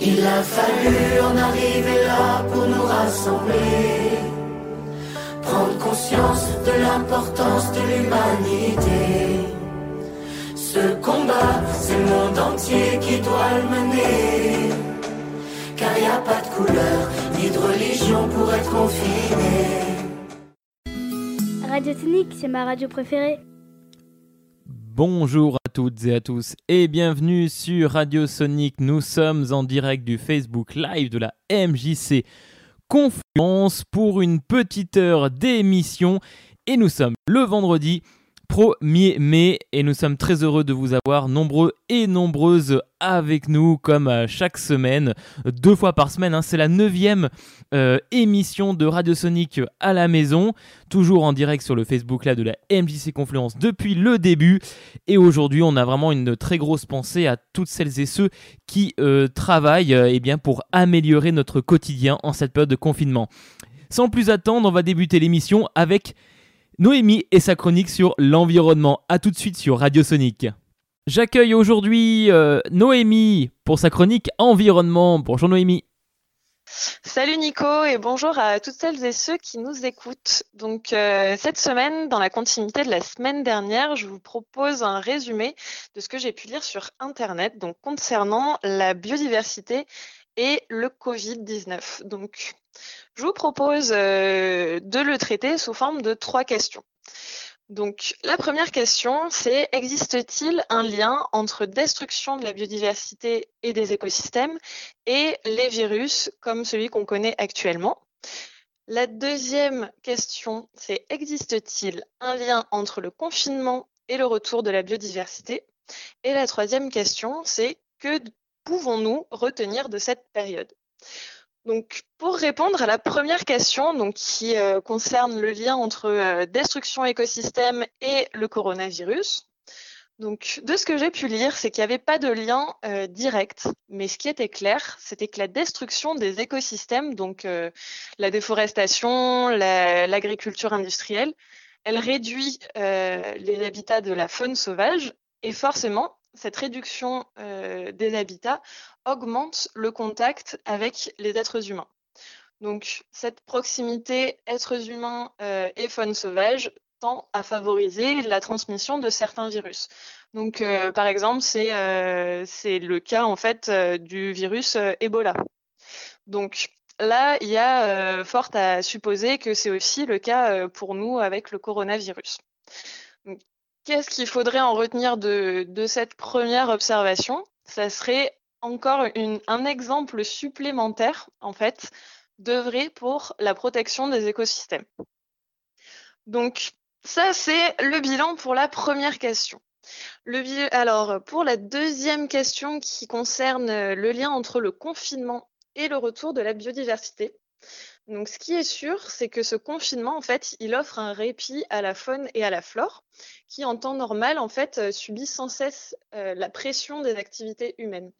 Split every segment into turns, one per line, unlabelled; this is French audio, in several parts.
Il a fallu en arriver là pour nous rassembler. Prendre conscience de l'importance de l'humanité. Ce combat, c'est le monde entier qui doit le mener. Car il n'y a pas de couleur, ni de religion pour être confiné.
Radio Sonic, c'est ma radio préférée.
Bonjour à toutes et à tous et bienvenue sur Radio Sonic. Nous sommes en direct du Facebook Live de la MJC Confluence pour une petite heure d'émission et nous sommes le vendredi 1er mai et nous sommes très heureux de vous avoir nombreux et nombreuses avec nous comme chaque semaine, deux fois par semaine. Hein. C'est la neuvième euh, émission de Radio Sonic à la maison, toujours en direct sur le Facebook là de la MJC Confluence depuis le début. Et aujourd'hui, on a vraiment une très grosse pensée à toutes celles et ceux qui euh, travaillent euh, eh bien, pour améliorer notre quotidien en cette période de confinement. Sans plus attendre, on va débuter l'émission avec Noémie et sa chronique sur l'environnement. A tout de suite sur Radio Sonic. J'accueille aujourd'hui euh, Noémie pour sa chronique environnement. Bonjour Noémie.
Salut Nico et bonjour à toutes celles et ceux qui nous écoutent. Donc euh, cette semaine, dans la continuité de la semaine dernière, je vous propose un résumé de ce que j'ai pu lire sur Internet donc concernant la biodiversité et le Covid-19. Donc je vous propose euh, de le traiter sous forme de trois questions. Donc, la première question, c'est existe-t-il un lien entre destruction de la biodiversité et des écosystèmes et les virus comme celui qu'on connaît actuellement? La deuxième question, c'est existe-t-il un lien entre le confinement et le retour de la biodiversité? Et la troisième question, c'est que pouvons-nous retenir de cette période? Donc, pour répondre à la première question, donc, qui euh, concerne le lien entre euh, destruction écosystème et le coronavirus, donc, de ce que j'ai pu lire, c'est qu'il n'y avait pas de lien euh, direct, mais ce qui était clair, c'était que la destruction des écosystèmes, donc la déforestation, l'agriculture industrielle, elle réduit les habitats de la faune sauvage et forcément, cette réduction des habitats augmente le contact avec les êtres humains. Donc, cette proximité êtres humains euh, et faune sauvage tend à favoriser la transmission de certains virus. Donc, euh, par exemple, c'est le cas en fait du virus Ebola. Donc, là, il y a fort à supposer que c'est aussi le cas pour nous avec le coronavirus. Qu'est-ce qu'il faudrait en retenir de, cette première observation? Ça serait encore un exemple supplémentaire, en fait, d'œuvrer pour la protection des écosystèmes. Donc, ça, c'est le bilan pour la première question. alors, pour la deuxième question qui concerne le lien entre le confinement et le retour de la biodiversité, donc, ce qui est sûr, c'est que ce confinement, en fait, il offre un répit à la faune et à la flore, qui, en temps normal, en fait, subissent sans cesse euh, la pression des activités humaines.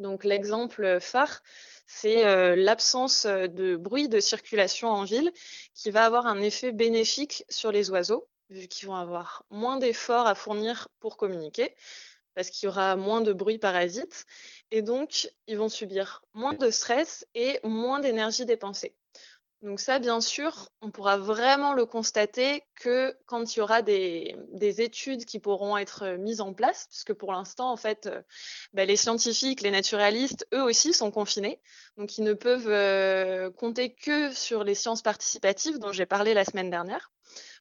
Donc, l'exemple phare, c'est euh, l'absence de bruit de circulation en ville, qui va avoir un effet bénéfique sur les oiseaux, vu qu'ils vont avoir moins d'efforts à fournir pour communiquer, parce qu'il y aura moins de bruit parasite, et donc ils vont subir moins de stress et moins d'énergie dépensée. Donc ça, bien sûr, on pourra vraiment le constater que quand il y aura des, études qui pourront être mises en place, puisque pour l'instant, en fait, euh, bah, les scientifiques, les naturalistes, eux aussi sont confinés. Donc ils ne peuvent euh, compter que sur les sciences participatives dont j'ai parlé la semaine dernière.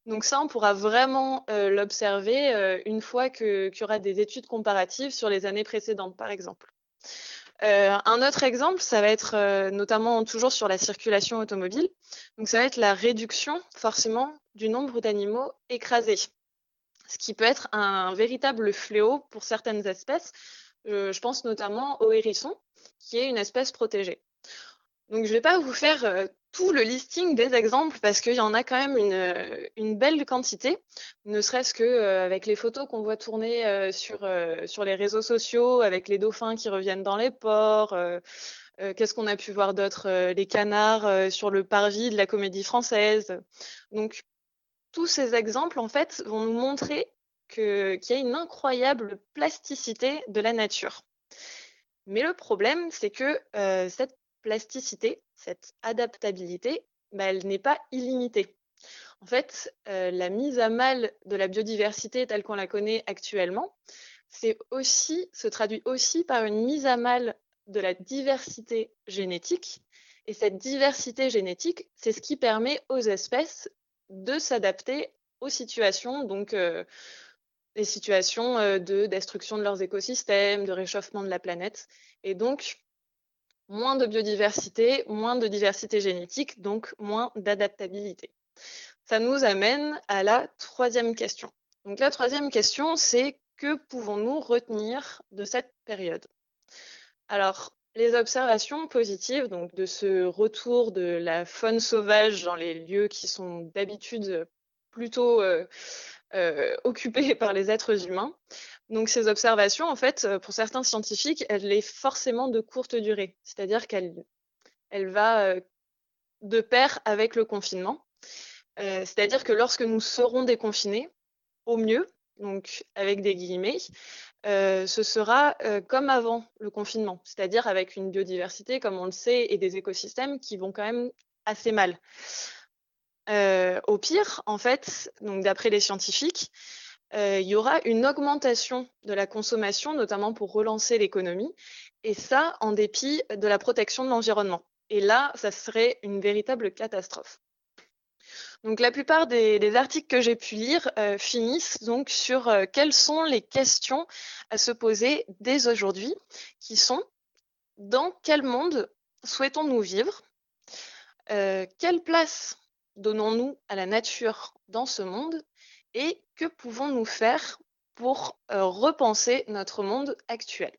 Donc ça, on pourra vraiment euh, l'observer une fois qu'il y aura des études comparatives sur les années précédentes, par exemple. Euh, un autre exemple, ça va être euh, notamment toujours sur la circulation automobile. Donc, ça va être la réduction forcément du nombre d'animaux écrasés, ce qui peut être un véritable fléau pour certaines espèces. Euh, je pense notamment au hérisson, qui est une espèce protégée. Donc, je ne vais pas vous faire euh, tout le listing des exemples parce qu'il y en a quand même une, euh, une belle quantité, ne serait-ce que euh, avec les photos qu'on voit tourner sur, sur les réseaux sociaux, avec les dauphins qui reviennent dans les ports. Qu'est-ce qu'on a pu voir d'autre Les canards sur le parvis de la comédie française. Donc, tous ces exemples, en fait, vont nous montrer qu'il y a une incroyable plasticité de la nature. Mais le problème, c'est que cette plasticité, cette adaptabilité, bah, elle n'est pas illimitée. En fait, la mise à mal de la biodiversité telle qu'on la connaît actuellement, c'est aussi, se traduit aussi par une mise à mal de la diversité génétique. Et cette diversité génétique, c'est ce qui permet aux espèces de s'adapter aux situations, donc les situations de destruction de leurs écosystèmes, de réchauffement de la planète. Et donc, moins de biodiversité, moins de diversité génétique, donc moins d'adaptabilité. Ça nous amène à la troisième question. Donc la troisième question, c'est que pouvons-nous retenir de cette période? Alors, les observations positives donc de ce retour de la faune sauvage dans les lieux qui sont d'habitude plutôt euh, euh, occupés par les êtres humains. Donc ces observations, en fait, pour certains scientifiques, elle est forcément de courte durée, c'est-à-dire qu'elle elle va euh, de pair avec le confinement. c'est-à-dire que lorsque nous serons déconfinés, au mieux, donc avec des guillemets, euh, ce sera euh, comme avant le confinement, c'est-à-dire avec une biodiversité, comme on le sait, et des écosystèmes qui vont quand même assez mal. Euh, au pire, en fait, donc d'après les scientifiques, il y aura une augmentation de la consommation, notamment pour relancer l'économie, et ça en dépit de la protection de l'environnement. Et là, ça serait une véritable catastrophe. Donc la plupart des, articles que j'ai pu lire euh, finissent donc sur euh, quelles sont les questions à se poser dès aujourd'hui, qui sont dans quel monde souhaitons-nous vivre? Euh, Quelle place donnons-nous à la nature dans ce monde? Et que pouvons-nous faire pour repenser notre monde actuel?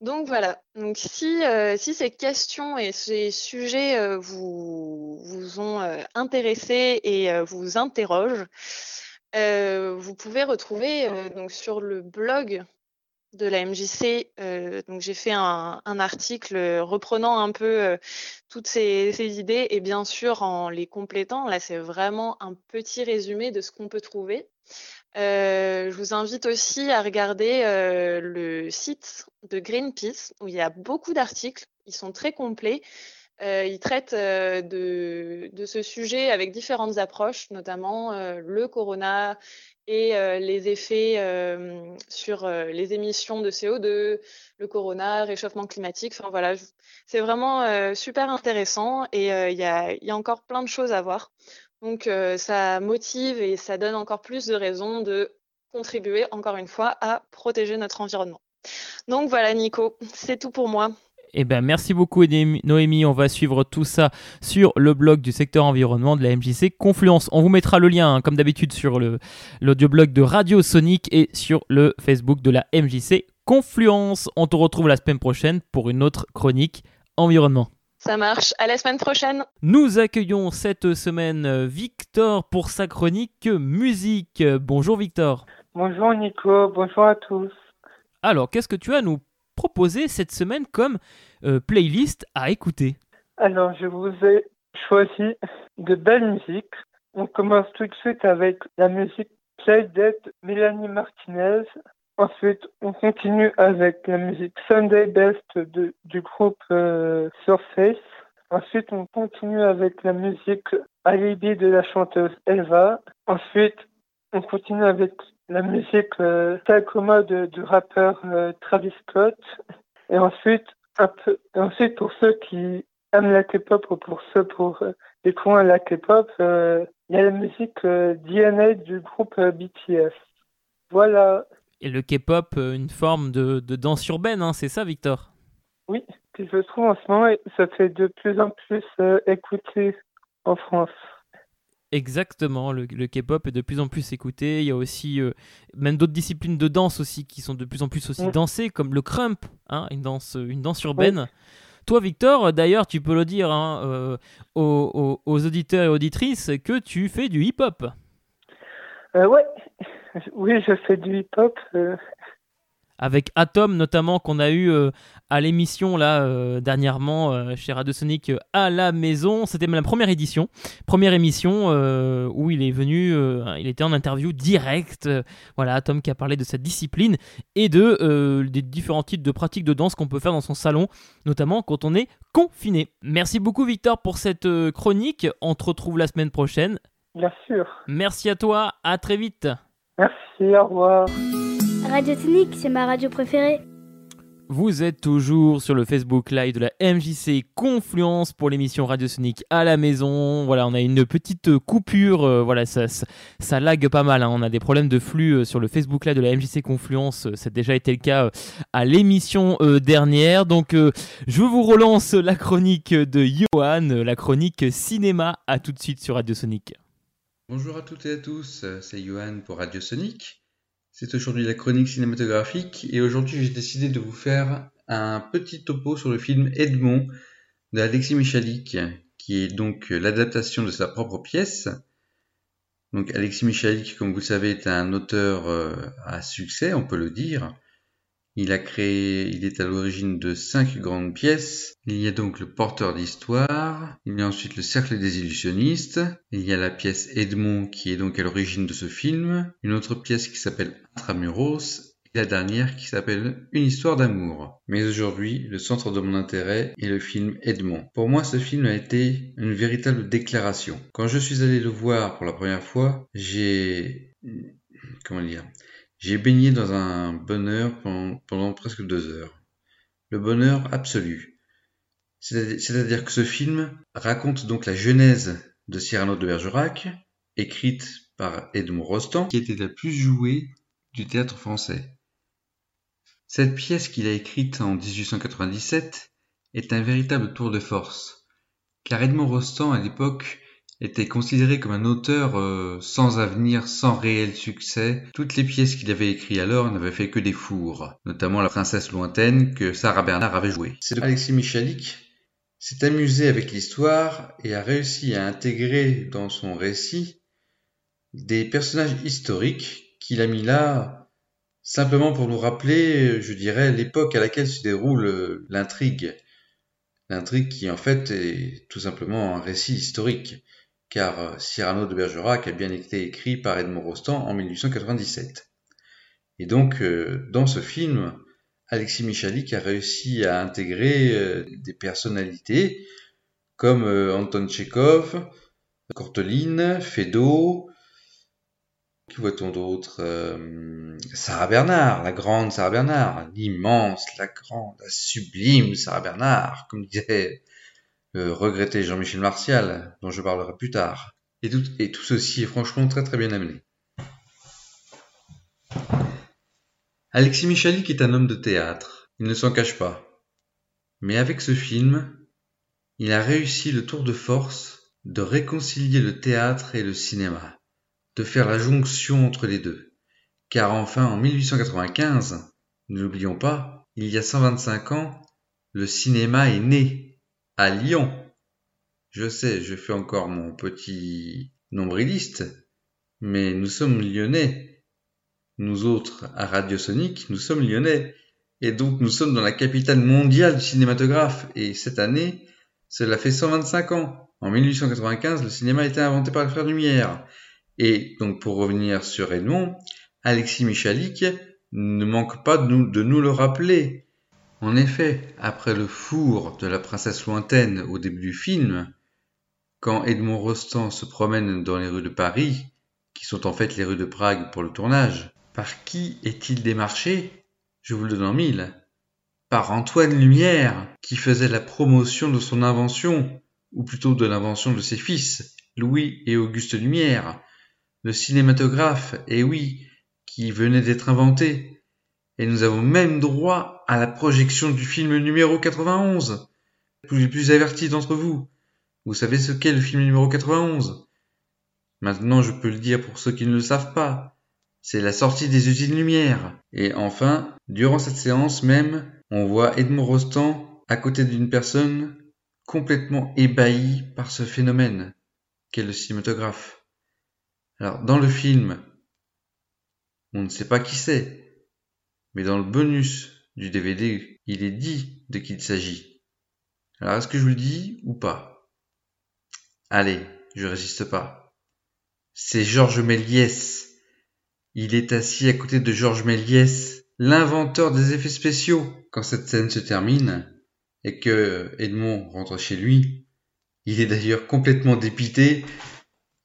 Donc voilà, donc si, euh, si ces questions et ces sujets euh, vous, vous ont euh, intéressé et vous interrogent, vous pouvez retrouver donc sur le blog de la MJC, donc j'ai fait un, article reprenant un peu toutes ces, idées et bien sûr en les complétant. Là, c'est vraiment un petit résumé de ce qu'on peut trouver. Euh, je vous invite aussi à regarder euh, le site de Greenpeace où il y a beaucoup d'articles. Ils sont très complets. Euh, ils traitent de, de, ce sujet avec différentes approches, notamment le corona et les effets sur les émissions de CO2, le corona, réchauffement climatique. Enfin voilà, c'est vraiment super intéressant et il y a, encore plein de choses à voir. Donc euh, ça motive et ça donne encore plus de raisons de contribuer encore une fois à protéger notre environnement. Donc voilà Nico, c'est tout pour moi.
Eh ben, merci beaucoup Noémie, on va suivre tout ça sur le blog du secteur environnement de la MJC Confluence. On vous mettra le lien hein, comme d'habitude sur l'audioblog de Radio Sonic et sur le Facebook de la MJC Confluence. On te retrouve la semaine prochaine pour une autre chronique environnement.
Ça marche. À la semaine prochaine.
Nous accueillons cette semaine Victor pour sa chronique musique. Bonjour Victor.
Bonjour Nico. Bonjour à tous.
Alors, qu'est-ce que tu as à nous proposer cette semaine comme euh, playlist à écouter
Alors, je vous ai choisi de belles musiques. On commence tout de suite avec la musique Dead Mélanie Martinez, Ensuite, on continue avec la musique Sunday Best de, du groupe euh, Surface. Ensuite, on continue avec la musique Alibi de la chanteuse Eva. Ensuite, on continue avec la musique euh, du rappeur euh, Travis Scott. Et ensuite, un peu, ensuite, pour ceux qui aiment la K-pop ou pour ceux pour euh, les coins la K-pop, euh, il y a la musique DNA du groupe BTS. Voilà.
Et le K-pop, euh, une forme de, danse urbaine, hein, c'est ça, Victor?
Oui, je trouve en ce moment, ça fait de plus en plus euh, écouté en France.
Exactement, le, K-pop est de plus en plus écouté. Il y a aussi euh, même d'autres disciplines de danse aussi qui sont de plus en plus aussi mm. dansées, comme le crump, hein, une danse, une danse urbaine. Toi, Victor, d'ailleurs, tu peux le dire hein, aux, auditeurs et auditrices que tu fais du hip-hop.
ouais, oui, je fais du hip-hop. Euh.
avec Atom notamment qu'on a eu à l'émission là dernièrement chez Radio Sonic à la maison. C'était la première édition, première émission où il est venu, il était en interview direct. voilà, Atom qui a parlé de cette discipline et de des différents types de pratiques de danse qu'on peut faire dans son salon, notamment quand on est confiné. Merci beaucoup Victor pour cette chronique. On te retrouve la semaine prochaine.
Bien sûr.
Merci à toi, à très vite.
Merci, au revoir.
Radio Sonic, c'est ma radio préférée.
Vous êtes toujours sur le Facebook Live de la MJC Confluence pour l'émission Radio Sonic à la maison. Voilà, on a une petite coupure. Euh, voilà, ça, ça, lag pas mal. Hein. On a des problèmes de flux euh, sur le Facebook Live de la MJC Confluence. Ça a déjà été le cas euh, à l'émission dernière. Donc, je vous relance la chronique de Johan, la chronique cinéma. À tout de suite sur Radio Sonic.
Bonjour à toutes et à tous, c'est Johan pour Radio Sonic. C'est aujourd'hui la chronique cinématographique et aujourd'hui j'ai décidé de vous faire un petit topo sur le film Edmond d'Alexis Michalik, qui est donc l'adaptation de sa propre pièce. Donc Alexis Michalik, comme vous savez, est un auteur euh, à succès, on peut le dire. Il a créé, il est à l'origine de cinq grandes pièces. Il y a donc le porteur d'histoire, il y a ensuite le cercle des illusionnistes, il y a la pièce Edmond qui est donc à l'origine de ce film, une autre pièce qui s'appelle Intramuros, et la dernière qui s'appelle Une histoire d'amour. Mais aujourd'hui, le centre de mon intérêt est le film Edmond. Pour moi, ce film a été une véritable déclaration. Quand je suis allé le voir pour la première fois, j'ai... comment dire j'ai baigné dans un bonheur pendant, presque deux heures. Le bonheur absolu. C'est-à-dire que ce film raconte donc la genèse de Cyrano de Bergerac, écrite par Edmond Rostand, qui était la plus jouée du théâtre français. Cette pièce qu'il a écrite en 1897 est un véritable tour de force, car Edmond Rostand à l'époque était considéré comme un auteur euh, sans avenir, sans réel succès. Toutes les pièces qu'il avait écrites alors n'avaient fait que des fours, notamment La princesse lointaine que Sarah Bernard avait jouée. C'est Alexis Michalik s'est amusé avec l'histoire et a réussi à intégrer dans son récit des personnages historiques qu'il a mis là simplement pour nous rappeler, je dirais, l'époque à laquelle se déroule euh, l'intrigue. L'intrigue qui en fait est tout simplement un récit historique car euh, Cyrano de Bergerac a bien été écrit par Edmond Rostand en 1897. Et donc, euh, dans ce film, Alexis Michalik a réussi à intégrer euh, des personnalités comme Anton Tchekhov, Corteline, Feydeau, qui voit-on d'autre Sarah Bernard, la grande Sarah Bernard, l'immense, la grande, la sublime Sarah Bernard, comme disait le regretté Jean-Michel Martial, dont je parlerai plus tard. Et tout, et tout ceci est franchement très très bien amené. Alexis Michalik est un homme de théâtre, il ne s'en cache pas. Mais avec ce film, il a réussi le tour de force de réconcilier le théâtre et le cinéma, de faire la jonction entre les deux. Car enfin, en 1895, ne l'oublions pas, il y a 125 ans, le cinéma est né Lyon. Je sais, je fais encore mon petit nombriliste, mais nous sommes lyonnais. Nous autres, à Radio Sonic, nous sommes lyonnais. Et donc nous sommes dans la capitale mondiale du cinématographe. Et cette année, cela fait 125 ans. En 1895, le cinéma a été inventé par le frère Lumière. Et donc pour revenir sur Edmond, Alexis Michalik ne manque pas de nous le rappeler. En effet, après le four de la princesse lointaine au début du film, quand Edmond Rostand se promène dans les rues de Paris, qui sont en fait les rues de Prague pour le tournage, par qui est-il démarché? Je vous le donne en mille. Par Antoine Lumière, qui faisait la promotion de son invention, ou plutôt de l'invention de ses fils, Louis et Auguste Lumière, le cinématographe, et oui, qui venait d'être inventé, et nous avons même droit à la projection du film numéro 91. Pour les plus avertis d'entre vous, vous savez ce qu'est le film numéro 91 Maintenant, je peux le dire pour ceux qui ne le savent pas. C'est la sortie des usines Lumière. Et enfin, durant cette séance même, on voit Edmond Rostand à côté d'une personne complètement ébahie par ce phénomène qu'est le cinématographe. Alors, dans le film, on ne sait pas qui c'est, mais dans le bonus du DVD, il est dit de qui il s'agit. Alors est-ce que je vous le dis ou pas? Allez, je résiste pas. C'est Georges Méliès. Il est assis à côté de Georges Méliès, l'inventeur des effets spéciaux. Quand cette scène se termine et que Edmond rentre chez lui, il est d'ailleurs complètement dépité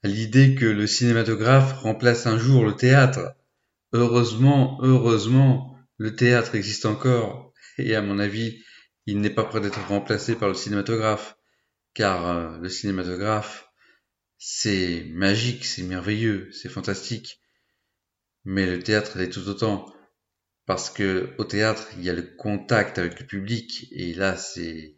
à l'idée que le cinématographe remplace un jour le théâtre. Heureusement, heureusement, le théâtre existe encore et à mon avis, il n'est pas prêt d'être remplacé par le cinématographe car euh, le cinématographe, c'est magique, c'est merveilleux, c'est fantastique. Mais le théâtre l'est tout autant. Parce que au théâtre, il y a le contact avec le public, et là, c'est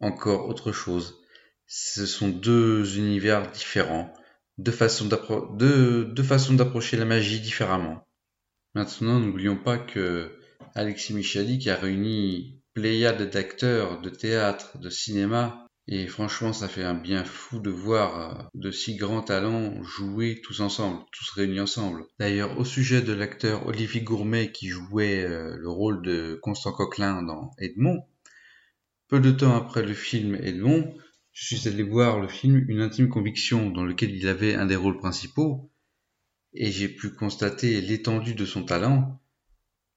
encore autre chose. Ce sont deux univers différents, deux façons d'approcher la magie différemment. Maintenant, n'oublions pas que Alexis Michalik a réuni pléiade d'acteurs de théâtre, de cinéma, et franchement, ça fait un bien fou de voir euh, de si grands talents jouer tous ensemble, tous réunis ensemble. D'ailleurs, au sujet de l'acteur Olivier Gourmet qui jouait euh, le rôle de Constant Coquelin dans Edmond, peu de temps après le film Edmond, je suis allé voir le film Une intime conviction dans lequel il avait un des rôles principaux, et j'ai pu constater l'étendue de son talent,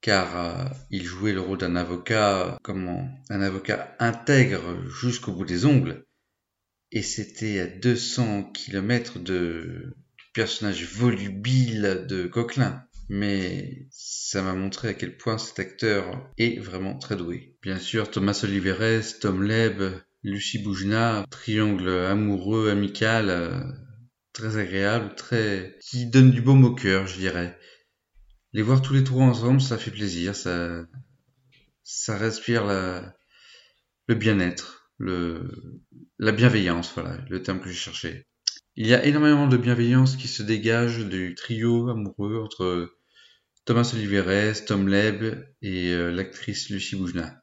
car euh, il jouait le rôle d'un avocat, comment, un avocat intègre jusqu'au bout des ongles, et c'était à 200 km de, du personnage volubile de Coquelin. Mais ça m'a montré à quel point cet acteur est vraiment très doué. Bien sûr, Thomas Oliveres, Tom Leb, Lucie Boujna, triangle amoureux, amical, euh, très agréable, très, qui donne du baume au cœur, je dirais. Les voir tous les trois ensemble, ça fait plaisir, ça, ça respire le bien-être, le, la bienveillance, voilà, le terme que j'ai cherché. Il y a énormément de bienveillance qui se dégage du trio amoureux entre Thomas Oliveres, Tom Leb et euh, l'actrice Lucie Boujna.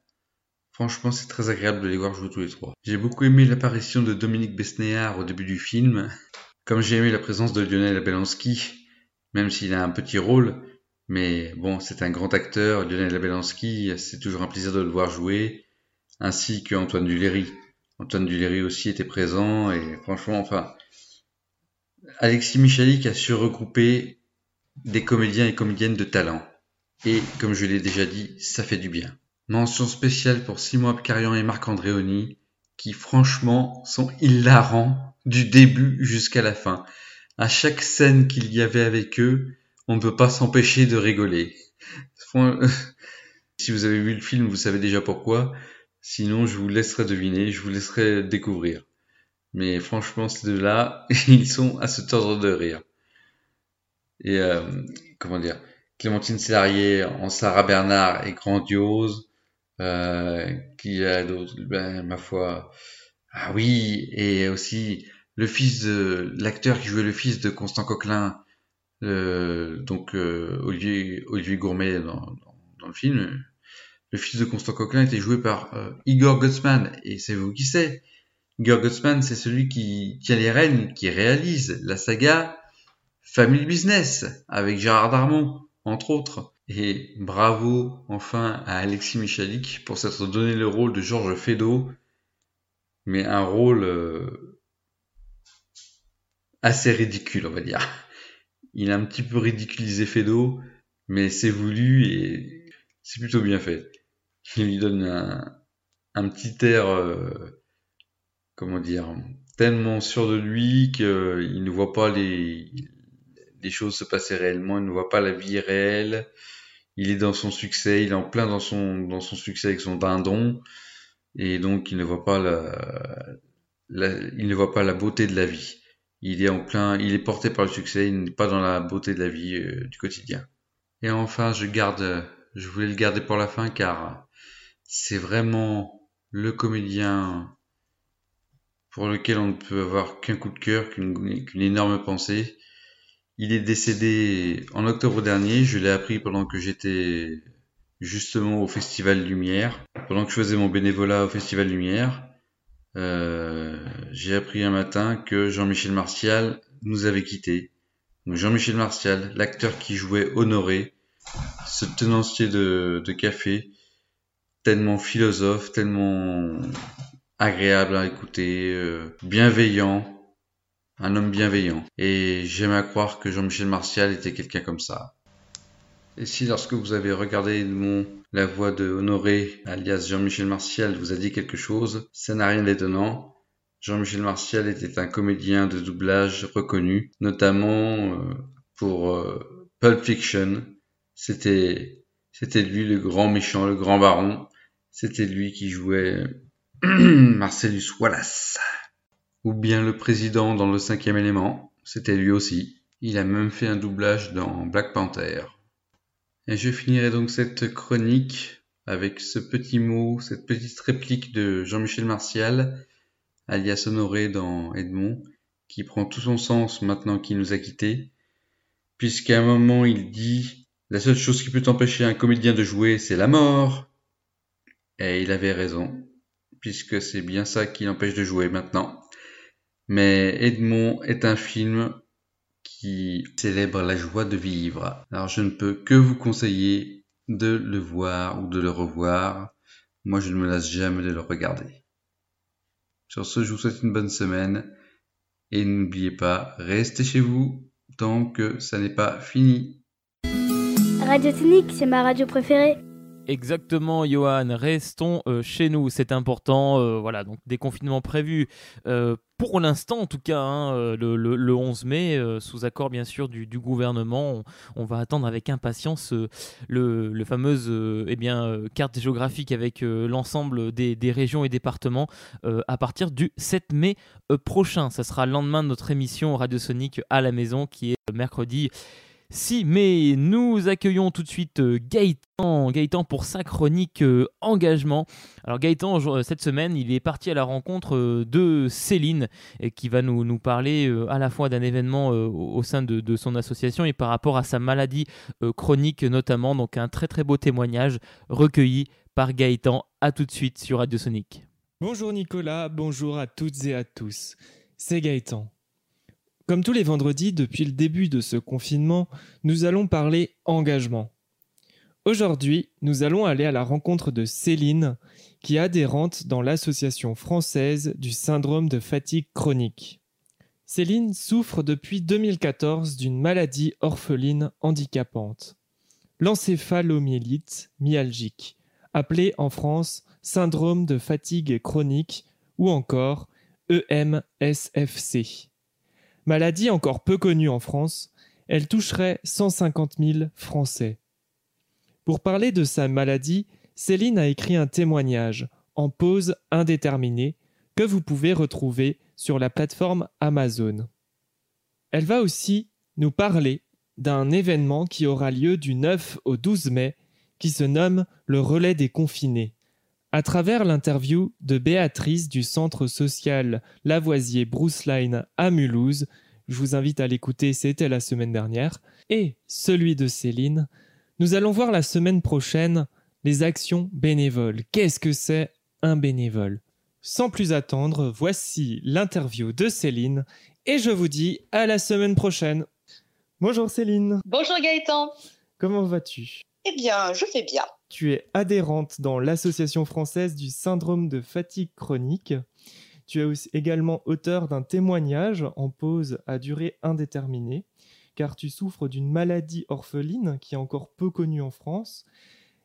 Franchement, c'est très agréable de les voir jouer tous les trois. J'ai beaucoup aimé l'apparition de Dominique Besnéard au début du film, comme j'ai aimé la présence de Lionel Abelansky, même s'il a un petit rôle, mais bon, c'est un grand acteur, Lionel Abelansky, c'est toujours un plaisir de le voir jouer, ainsi que Antoine Duléry. Antoine Duléry aussi était présent, et franchement, enfin, Alexis Michalik a su regrouper des comédiens et comédiennes de talent. Et comme je l'ai déjà dit, ça fait du bien. Mention spéciale pour Simon Abkarian et Marc Andréoni, qui franchement sont hilarants du début jusqu'à la fin. À chaque scène qu'il y avait avec eux, on ne peut pas s'empêcher de rigoler. si vous avez vu le film, vous savez déjà pourquoi. Sinon, je vous laisserai deviner, je vous laisserai découvrir. Mais franchement, ces deux-là, ils sont à se tordre de rire. Et euh, comment dire, Clémentine Célarier en Sarah Bernard est grandiose. Euh, qui a d'autres, ben, ma foi. Ah oui, et aussi le fils de l'acteur qui jouait le fils de Constant Coquelin euh, donc euh, Olivier, Olivier Gourmet dans, dans, le film. Le fils de Constant Coquelin était joué par euh, Igor Gutzman. Et c'est vous qui c'est? Igor Gutzman, c'est celui qui tient les rênes, qui réalise la saga Family Business avec Gérard Darmon, entre autres. Et bravo enfin à Alexis Michalik pour s'être donné le rôle de Georges Feydeau, mais un rôle assez ridicule, on va dire. Il a un petit peu ridiculisé Fedo, mais c'est voulu et c'est plutôt bien fait. Il lui donne un, petit air, euh, comment dire, tellement sûr de lui qu'il ne voit pas les, les choses se passer réellement, il ne voit pas la vie réelle. Il est dans son succès, il est en plein dans son, dans son succès avec son dindon, et donc il ne voit pas la, il ne voit pas la beauté de la vie il est en plein, il est porté par le succès, il n'est pas dans la beauté de la vie euh, du quotidien. Et enfin, je garde, je voulais le garder pour la fin car c'est vraiment le comédien pour lequel on ne peut avoir qu'un coup de cœur, qu'une énorme pensée. Il est décédé en octobre dernier, je l'ai appris pendant que j'étais justement au Festival Lumière, pendant que je faisais mon bénévolat au Festival Lumière. Euh, j'ai appris un matin que Jean-Michel Martial nous avait quittés. Jean-Michel Martial, l'acteur qui jouait Honoré, ce tenancier de, de café, tellement philosophe, tellement agréable à écouter, euh, bienveillant, un homme bienveillant. Et j'aime à croire que Jean-Michel Martial était quelqu'un comme ça. Et si lorsque vous avez regardé la voix de Honoré, alias Jean-Michel Martial, vous a dit quelque chose, ça n'a rien d'étonnant. Jean-Michel Martial était un comédien de doublage reconnu, notamment euh, pour euh, Pulp Fiction. C'était c'était lui le grand méchant, le grand baron. C'était lui qui jouait Marcellus Wallace. Ou bien le président dans le cinquième élément. C'était lui aussi. Il a même fait un doublage dans Black Panther. Et je finirai donc cette chronique avec ce petit mot, cette petite réplique de Jean-Michel Martial, alias Honoré dans Edmond, qui prend tout son sens maintenant qu'il nous a quittés, puisqu'à un moment il dit La seule chose qui peut empêcher un comédien de jouer, c'est la mort. Et il avait raison, puisque c'est bien ça qui l'empêche de jouer maintenant. Mais Edmond est un film qui célèbre la joie de vivre. Alors je ne peux que vous conseiller de le voir ou de le revoir. Moi je ne me lasse jamais de le regarder. Sur ce, je vous souhaite une bonne semaine et n'oubliez pas, restez chez vous tant que ça n'est pas fini.
Radio Technique, c'est ma radio préférée.
Exactement, Johan. Restons euh, chez nous, c'est important. Euh, voilà, donc déconfinement prévu euh, pour l'instant, en tout cas, hein, le, 11 mai, sous accord bien sûr du, gouvernement. On, va attendre avec impatience le, le, fameuse eh bien, carte géographique avec l'ensemble des, des, régions et départements à partir du 7 mai prochain. Ça sera le lendemain de notre émission Radio Sonic à la maison qui est mercredi si, mais nous accueillons tout de suite euh, Gaëtan, Gaëtan pour sa chronique euh, engagement. Alors Gaëtan, euh, cette semaine, il est parti à la rencontre de Céline, qui va nous, parler à la fois d'un événement au sein de, son association et par rapport à sa maladie chronique notamment. Donc un très très beau témoignage recueilli par Gaëtan. A tout de suite sur Radio Sonic.
Bonjour Nicolas, bonjour à toutes et à tous. C'est Gaëtan. Comme tous les vendredis depuis le début de ce confinement, nous allons parler engagement. Aujourd'hui, nous allons aller à la rencontre de Céline, qui est adhérente dans l'association française du syndrome de fatigue chronique. Céline souffre depuis 2014 d'une maladie orpheline handicapante, l'encéphalomyélite myalgique, appelée en France syndrome de fatigue chronique ou encore EMSFC. Maladie encore peu connue en France, elle toucherait 150 000 Français. Pour parler de sa maladie, Céline a écrit un témoignage en pause indéterminée que vous pouvez retrouver sur la plateforme Amazon. Elle va aussi nous parler d'un événement qui aura lieu du 9 au 12 mai qui se nomme le relais des confinés. À travers l'interview de Béatrice du centre social Lavoisier Line à Mulhouse, je vous invite à l'écouter, c'était la semaine dernière, et celui de Céline, nous allons voir la semaine prochaine les actions bénévoles. Qu'est-ce que c'est un bénévole? Sans plus attendre, voici l'interview de Céline, et je vous dis à la semaine prochaine. Bonjour Céline.
Bonjour Gaëtan.
Comment vas-tu?
Eh bien, je vais bien.
Tu es adhérente dans l'Association française du syndrome de fatigue chronique. Tu es également auteur d'un témoignage en pause à durée indéterminée, car tu souffres d'une maladie orpheline qui est encore peu connue en France.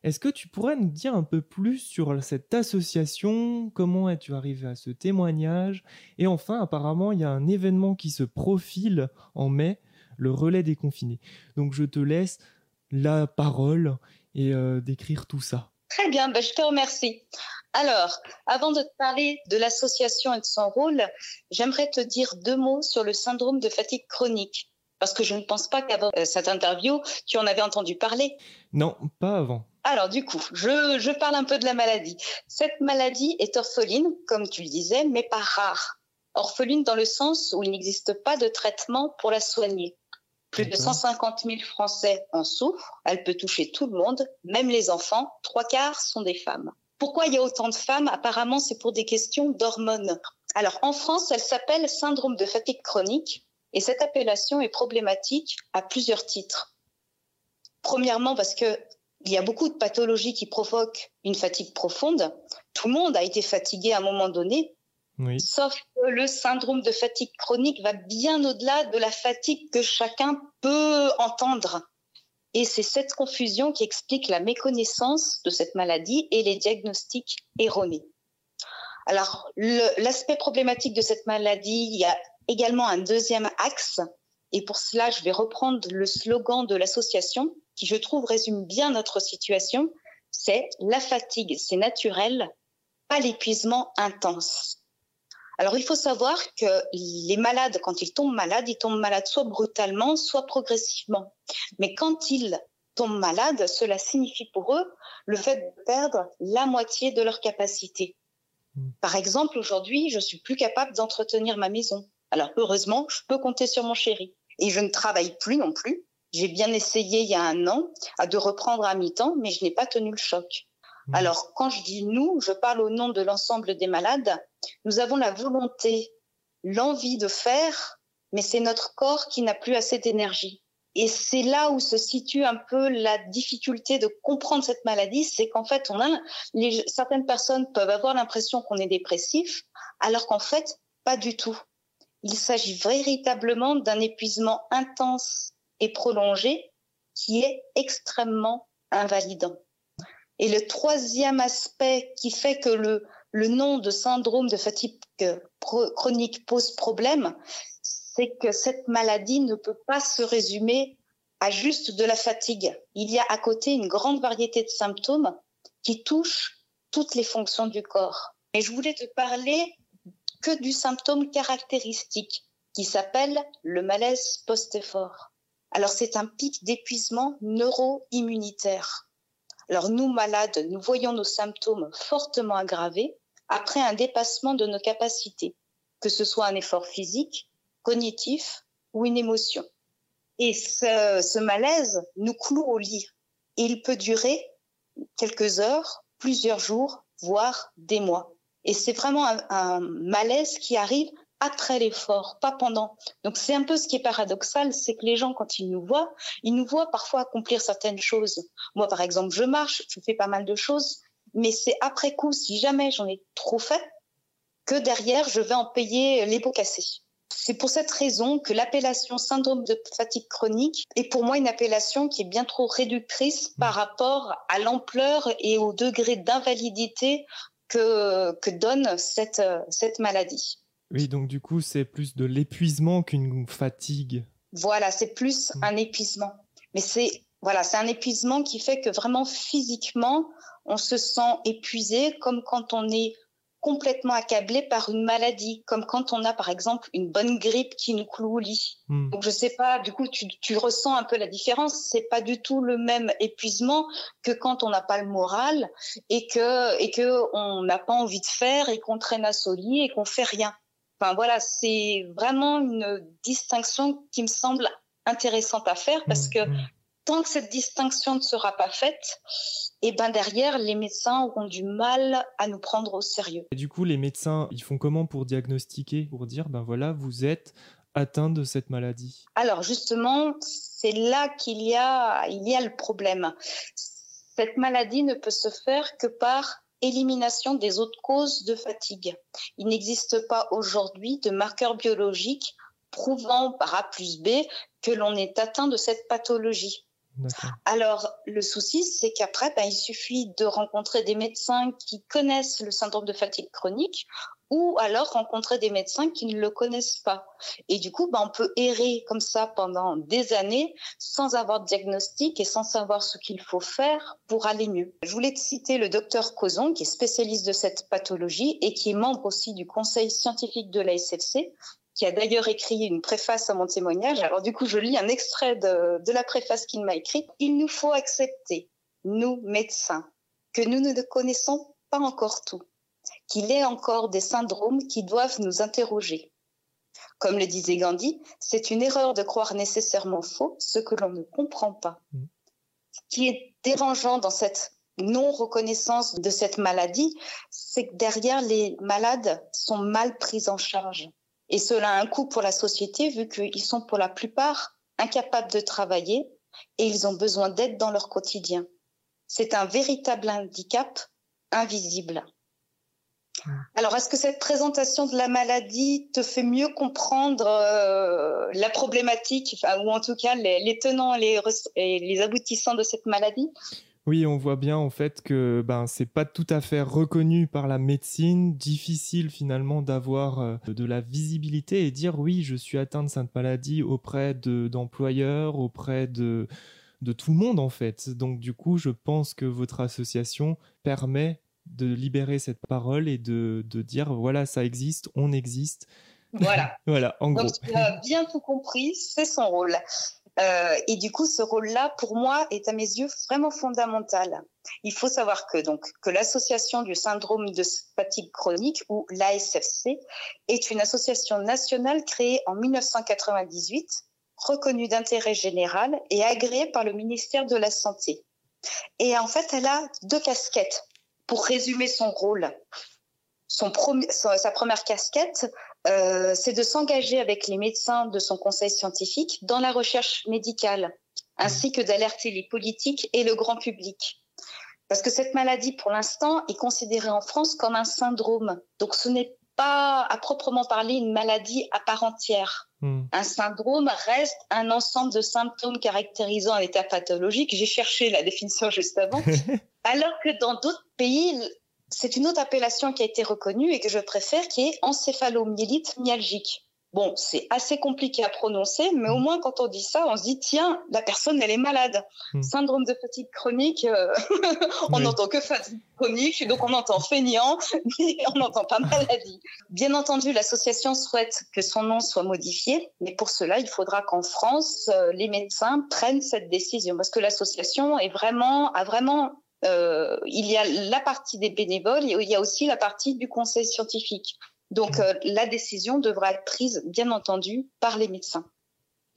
Est-ce que tu pourrais nous dire un peu plus sur cette association? Comment es-tu arrivé à ce témoignage? Et enfin, apparemment, il y a un événement qui se profile en mai, le relais des confinés. Donc je te laisse la parole et euh, décrire tout ça.
Très bien, ben, je te remercie. Alors, avant de te parler de l'association et de son rôle, j'aimerais te dire deux mots sur le syndrome de fatigue chronique. Parce que je ne pense pas qu'avant euh, cette interview, tu en avais entendu parler.
Non, pas avant.
Alors du coup, je, je parle un peu de la maladie. Cette maladie est orpheline, comme tu le disais, mais pas rare. Orpheline dans le sens où il n'existe pas de traitement pour la soigner. Plus de 150 000 Français en souffrent. Elle peut toucher tout le monde, même les enfants. Trois quarts sont des femmes. Pourquoi il y a autant de femmes? Apparemment, c'est pour des questions d'hormones. Alors, en France, elle s'appelle syndrome de fatigue chronique et cette appellation est problématique à plusieurs titres. Premièrement, parce que il y a beaucoup de pathologies qui provoquent une fatigue profonde. Tout le monde a été fatigué à un moment donné, Sauf que le syndrome de fatigue chronique va bien au-delà de la fatigue que chacun peut entendre. Et c'est cette confusion qui explique la méconnaissance de cette maladie et les diagnostics erronés. Alors, l'aspect problématique de cette maladie, il y a également un deuxième axe. Et pour cela, je vais reprendre le slogan de l'association, qui je trouve résume bien notre situation. C'est la fatigue, c'est naturel, pas l'épuisement intense. Alors, il faut savoir que les malades, quand ils tombent malades, ils tombent malades soit brutalement, soit progressivement. Mais quand ils tombent malades, cela signifie pour eux le fait de perdre la moitié de leur capacité. Par exemple, aujourd'hui, je suis plus capable d'entretenir ma maison. Alors, heureusement, je peux compter sur mon chéri. Et je ne travaille plus non plus. J'ai bien essayé il y a un an à de reprendre à mi-temps, mais je n'ai pas tenu le choc. Alors, quand je dis nous, je parle au nom de l'ensemble des malades. Nous avons la volonté, l'envie de faire, mais c'est notre corps qui n'a plus assez d'énergie. Et c'est là où se situe un peu la difficulté de comprendre cette maladie, c'est qu'en fait, on a certaines personnes peuvent avoir l'impression qu'on est dépressif, alors qu'en fait, pas du tout. Il s'agit véritablement d'un épuisement intense et prolongé qui est extrêmement invalidant. Et le troisième aspect qui fait que le, nom de syndrome de fatigue chronique pose problème, c'est que cette maladie ne peut pas se résumer à juste de la fatigue. Il y a à côté une grande variété de symptômes qui touchent toutes les fonctions du corps. Et je voulais te parler que du symptôme caractéristique qui s'appelle le malaise post-effort. Alors c'est un pic d'épuisement neuro-immunitaire. Alors nous, malades, nous voyons nos symptômes fortement aggravés après un dépassement de nos capacités, que ce soit un effort physique, cognitif ou une émotion. Et ce, malaise nous cloue au lit. Et il peut durer quelques heures, plusieurs jours, voire des mois. Et c'est vraiment un, malaise qui arrive après l'effort, pas pendant. Donc c'est un peu ce qui est paradoxal, c'est que les gens, quand ils nous voient, ils nous voient parfois accomplir certaines choses. Moi, par exemple, je marche, je fais pas mal de choses, mais c'est après coup, si jamais j'en ai trop fait, que derrière, je vais en payer les pots cassés. C'est pour cette raison que l'appellation syndrome de fatigue chronique est pour moi une appellation qui est bien trop réductrice par rapport à l'ampleur et au degré d'invalidité que, que donne cette, cette maladie.
Oui, donc du coup, c'est plus de l'épuisement qu'une fatigue.
Voilà, c'est plus un épuisement. Mais c'est voilà, c'est un épuisement qui fait que vraiment physiquement, on se sent épuisé, comme quand on est complètement accablé par une maladie, comme quand on a par exemple une bonne grippe qui nous cloue au lit. Mm. Donc je sais pas, du coup tu, tu ressens un peu la différence. C'est pas du tout le même épuisement que quand on n'a pas le moral et que et que on n'a pas envie de faire et qu'on traîne à lit et qu'on fait rien. Enfin voilà, c'est vraiment une distinction qui me semble intéressante à faire parce que tant que cette distinction ne sera pas faite, et ben derrière, les médecins auront du mal à nous prendre au sérieux.
Et du coup, les médecins, ils font comment pour diagnostiquer, pour dire, ben voilà, vous êtes atteint de cette maladie?
Alors justement, c'est là qu'il y a, il y a le problème. Cette maladie ne peut se faire que par élimination des autres causes de fatigue. Il n'existe pas aujourd'hui de marqueurs biologiques prouvant par A plus B que l'on est atteint de cette pathologie. Alors, le souci, c'est qu'après, ben, il suffit de rencontrer des médecins qui connaissent le syndrome de fatigue chronique ou alors rencontrer des médecins qui ne le connaissent pas. Et du coup, ben, on peut errer comme ça pendant des années sans avoir de diagnostic et sans savoir ce qu'il faut faire pour aller mieux. Je voulais te citer le docteur Cozon, qui est spécialiste de cette pathologie et qui est membre aussi du conseil scientifique de la SFC, qui a d'ailleurs écrit une préface à mon témoignage. Alors du coup, je lis un extrait de la préface qu'il m'a écrite. Il nous faut accepter, nous médecins, que nous ne connaissons pas encore tout, qu'il y ait encore des syndromes qui doivent nous interroger. Comme le disait Gandhi, c'est une erreur de croire nécessairement faux ce que l'on ne comprend pas. Ce qui est dérangeant dans cette non-reconnaissance de cette maladie, c'est que derrière, les malades sont mal pris en charge. Et cela a un coût pour la société vu qu'ils sont pour la plupart incapables de travailler et ils ont besoin d'aide dans leur quotidien. c'est un véritable handicap invisible. Alors, est-ce que cette présentation de la maladie te fait mieux comprendre euh, la problématique, ou en tout cas les, tenants et les, aboutissants de cette maladie?
Oui, on voit bien en fait que ben c'est pas tout à fait reconnu par la médecine, difficile finalement d'avoir euh, de la visibilité et dire oui, je suis atteint de cette maladie auprès d'employeurs, auprès de de tout le monde en fait. Donc du coup, je pense que votre association permet de libérer cette parole et de, de dire voilà, ça existe, on existe.
Voilà.
voilà, en
Donc,
gros.
tu as bien tout compris, c'est son rôle. Euh, et du coup, ce rôle-là, pour moi, est à mes yeux vraiment fondamental. Il faut savoir que donc que l'association du syndrome de fatigue chronique ou l'ASFC est une association nationale créée en 1998, reconnue d'intérêt général et agréée par le ministère de la Santé. Et en fait, elle a deux casquettes pour résumer son rôle, son sa première casquette, euh, c'est de s'engager avec les médecins de son conseil scientifique dans la recherche médicale, ainsi que d'alerter les politiques et le grand public. Parce que cette maladie, pour l'instant, est considérée en France comme un syndrome. Donc ce n'est pas à proprement parler une maladie à part entière. Hmm. Un syndrome reste un ensemble de symptômes caractérisant un état pathologique. J'ai cherché la définition juste avant. Alors que dans d'autres pays, c'est une autre appellation qui a été reconnue et que je préfère, qui est encéphalomyélite myalgique. Bon, c'est assez compliqué à prononcer, mais au mm. moins quand on dit ça, on se dit tiens, la personne elle est malade. Mm. Syndrome de fatigue chronique, euh, on n'entend que fatigue chronique, donc on entend feignant, mais on n'entend pas maladie. Bien entendu, l'association souhaite que son nom soit modifié, mais pour cela, il faudra qu'en France, euh, les médecins prennent cette décision, parce que l'association est vraiment a vraiment euh, il y a la partie des bénévoles et il y a aussi la partie du conseil scientifique. Donc mmh. euh, la décision devra être prise, bien entendu, par les médecins.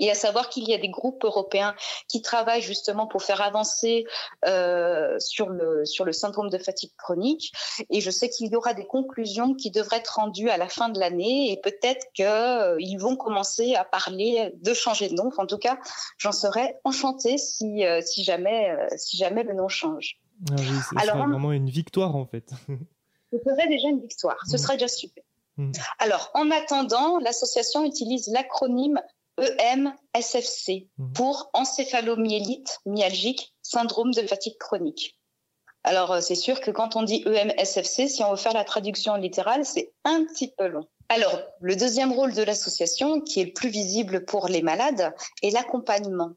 Et à savoir qu'il y a des groupes européens qui travaillent justement pour faire avancer euh, sur le sur le syndrome de fatigue chronique. Et je sais qu'il y aura des conclusions qui devraient être rendues à la fin de l'année. Et peut-être qu'ils euh, vont commencer à parler de changer de nom. en tout cas, j'en serais enchantée si euh, si jamais si jamais le nom change.
Ah oui, ce Alors, vraiment une victoire en fait.
Ce serait déjà une victoire. Ce mmh. serait déjà super. Mmh. Alors, en attendant, l'association utilise l'acronyme EMSFC mmh. pour encéphalomyélite myalgique, syndrome de fatigue chronique. Alors, euh, c'est sûr que quand on dit EMSFC, si on veut faire la traduction littérale, c'est un petit peu long. Alors, le deuxième rôle de l'association, qui est le plus visible pour les malades, est l'accompagnement.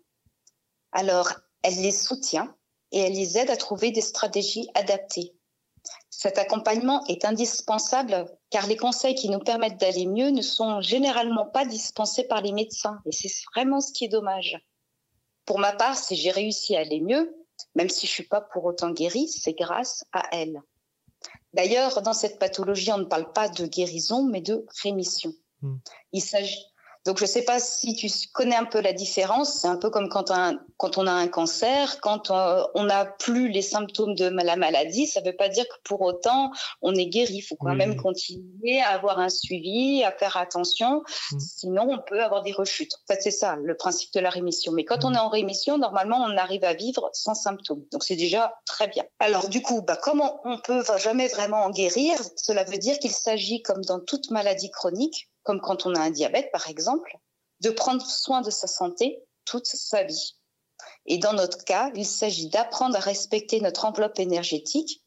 Alors, elle les soutient et elle les aide à trouver des stratégies adaptées. Cet accompagnement est indispensable car les conseils qui nous permettent d'aller mieux ne sont généralement pas dispensés par les médecins et c'est vraiment ce qui est dommage. Pour ma part, si j'ai réussi à aller mieux, même si je suis pas pour autant guérie, c'est grâce à elle. D'ailleurs, dans cette pathologie, on ne parle pas de guérison, mais de rémission. Hmm. Il s'agit donc, je ne sais pas si tu connais un peu la différence. C'est un peu comme quand, quand on a un cancer, quand on n'a plus les symptômes de la maladie, ça ne veut pas dire que pour autant on est guéri. Il faut quand même continuer à avoir un suivi, à faire attention. Mm. Sinon, on peut avoir des rechutes. En fait, c'est ça le principe de la rémission. Mais quand on mm. est en rémission, normalement, on arrive à vivre sans symptômes. Donc, c'est déjà très bien. Alors, du coup, bah, comment on peut jamais vraiment en guérir? Cela veut dire qu'il s'agit, comme dans toute maladie chronique, comme quand on a un diabète par exemple, de prendre soin de sa santé toute sa vie. Et dans notre cas, il s'agit d'apprendre à respecter notre enveloppe énergétique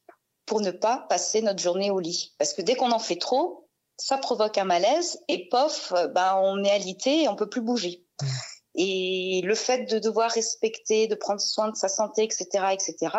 pour ne pas passer notre journée au lit. Parce que dès qu'on en fait trop, ça provoque un malaise et pof, ben on est alité et on peut plus bouger. Mmh. Et le fait de devoir respecter, de prendre soin de sa santé, etc., etc.,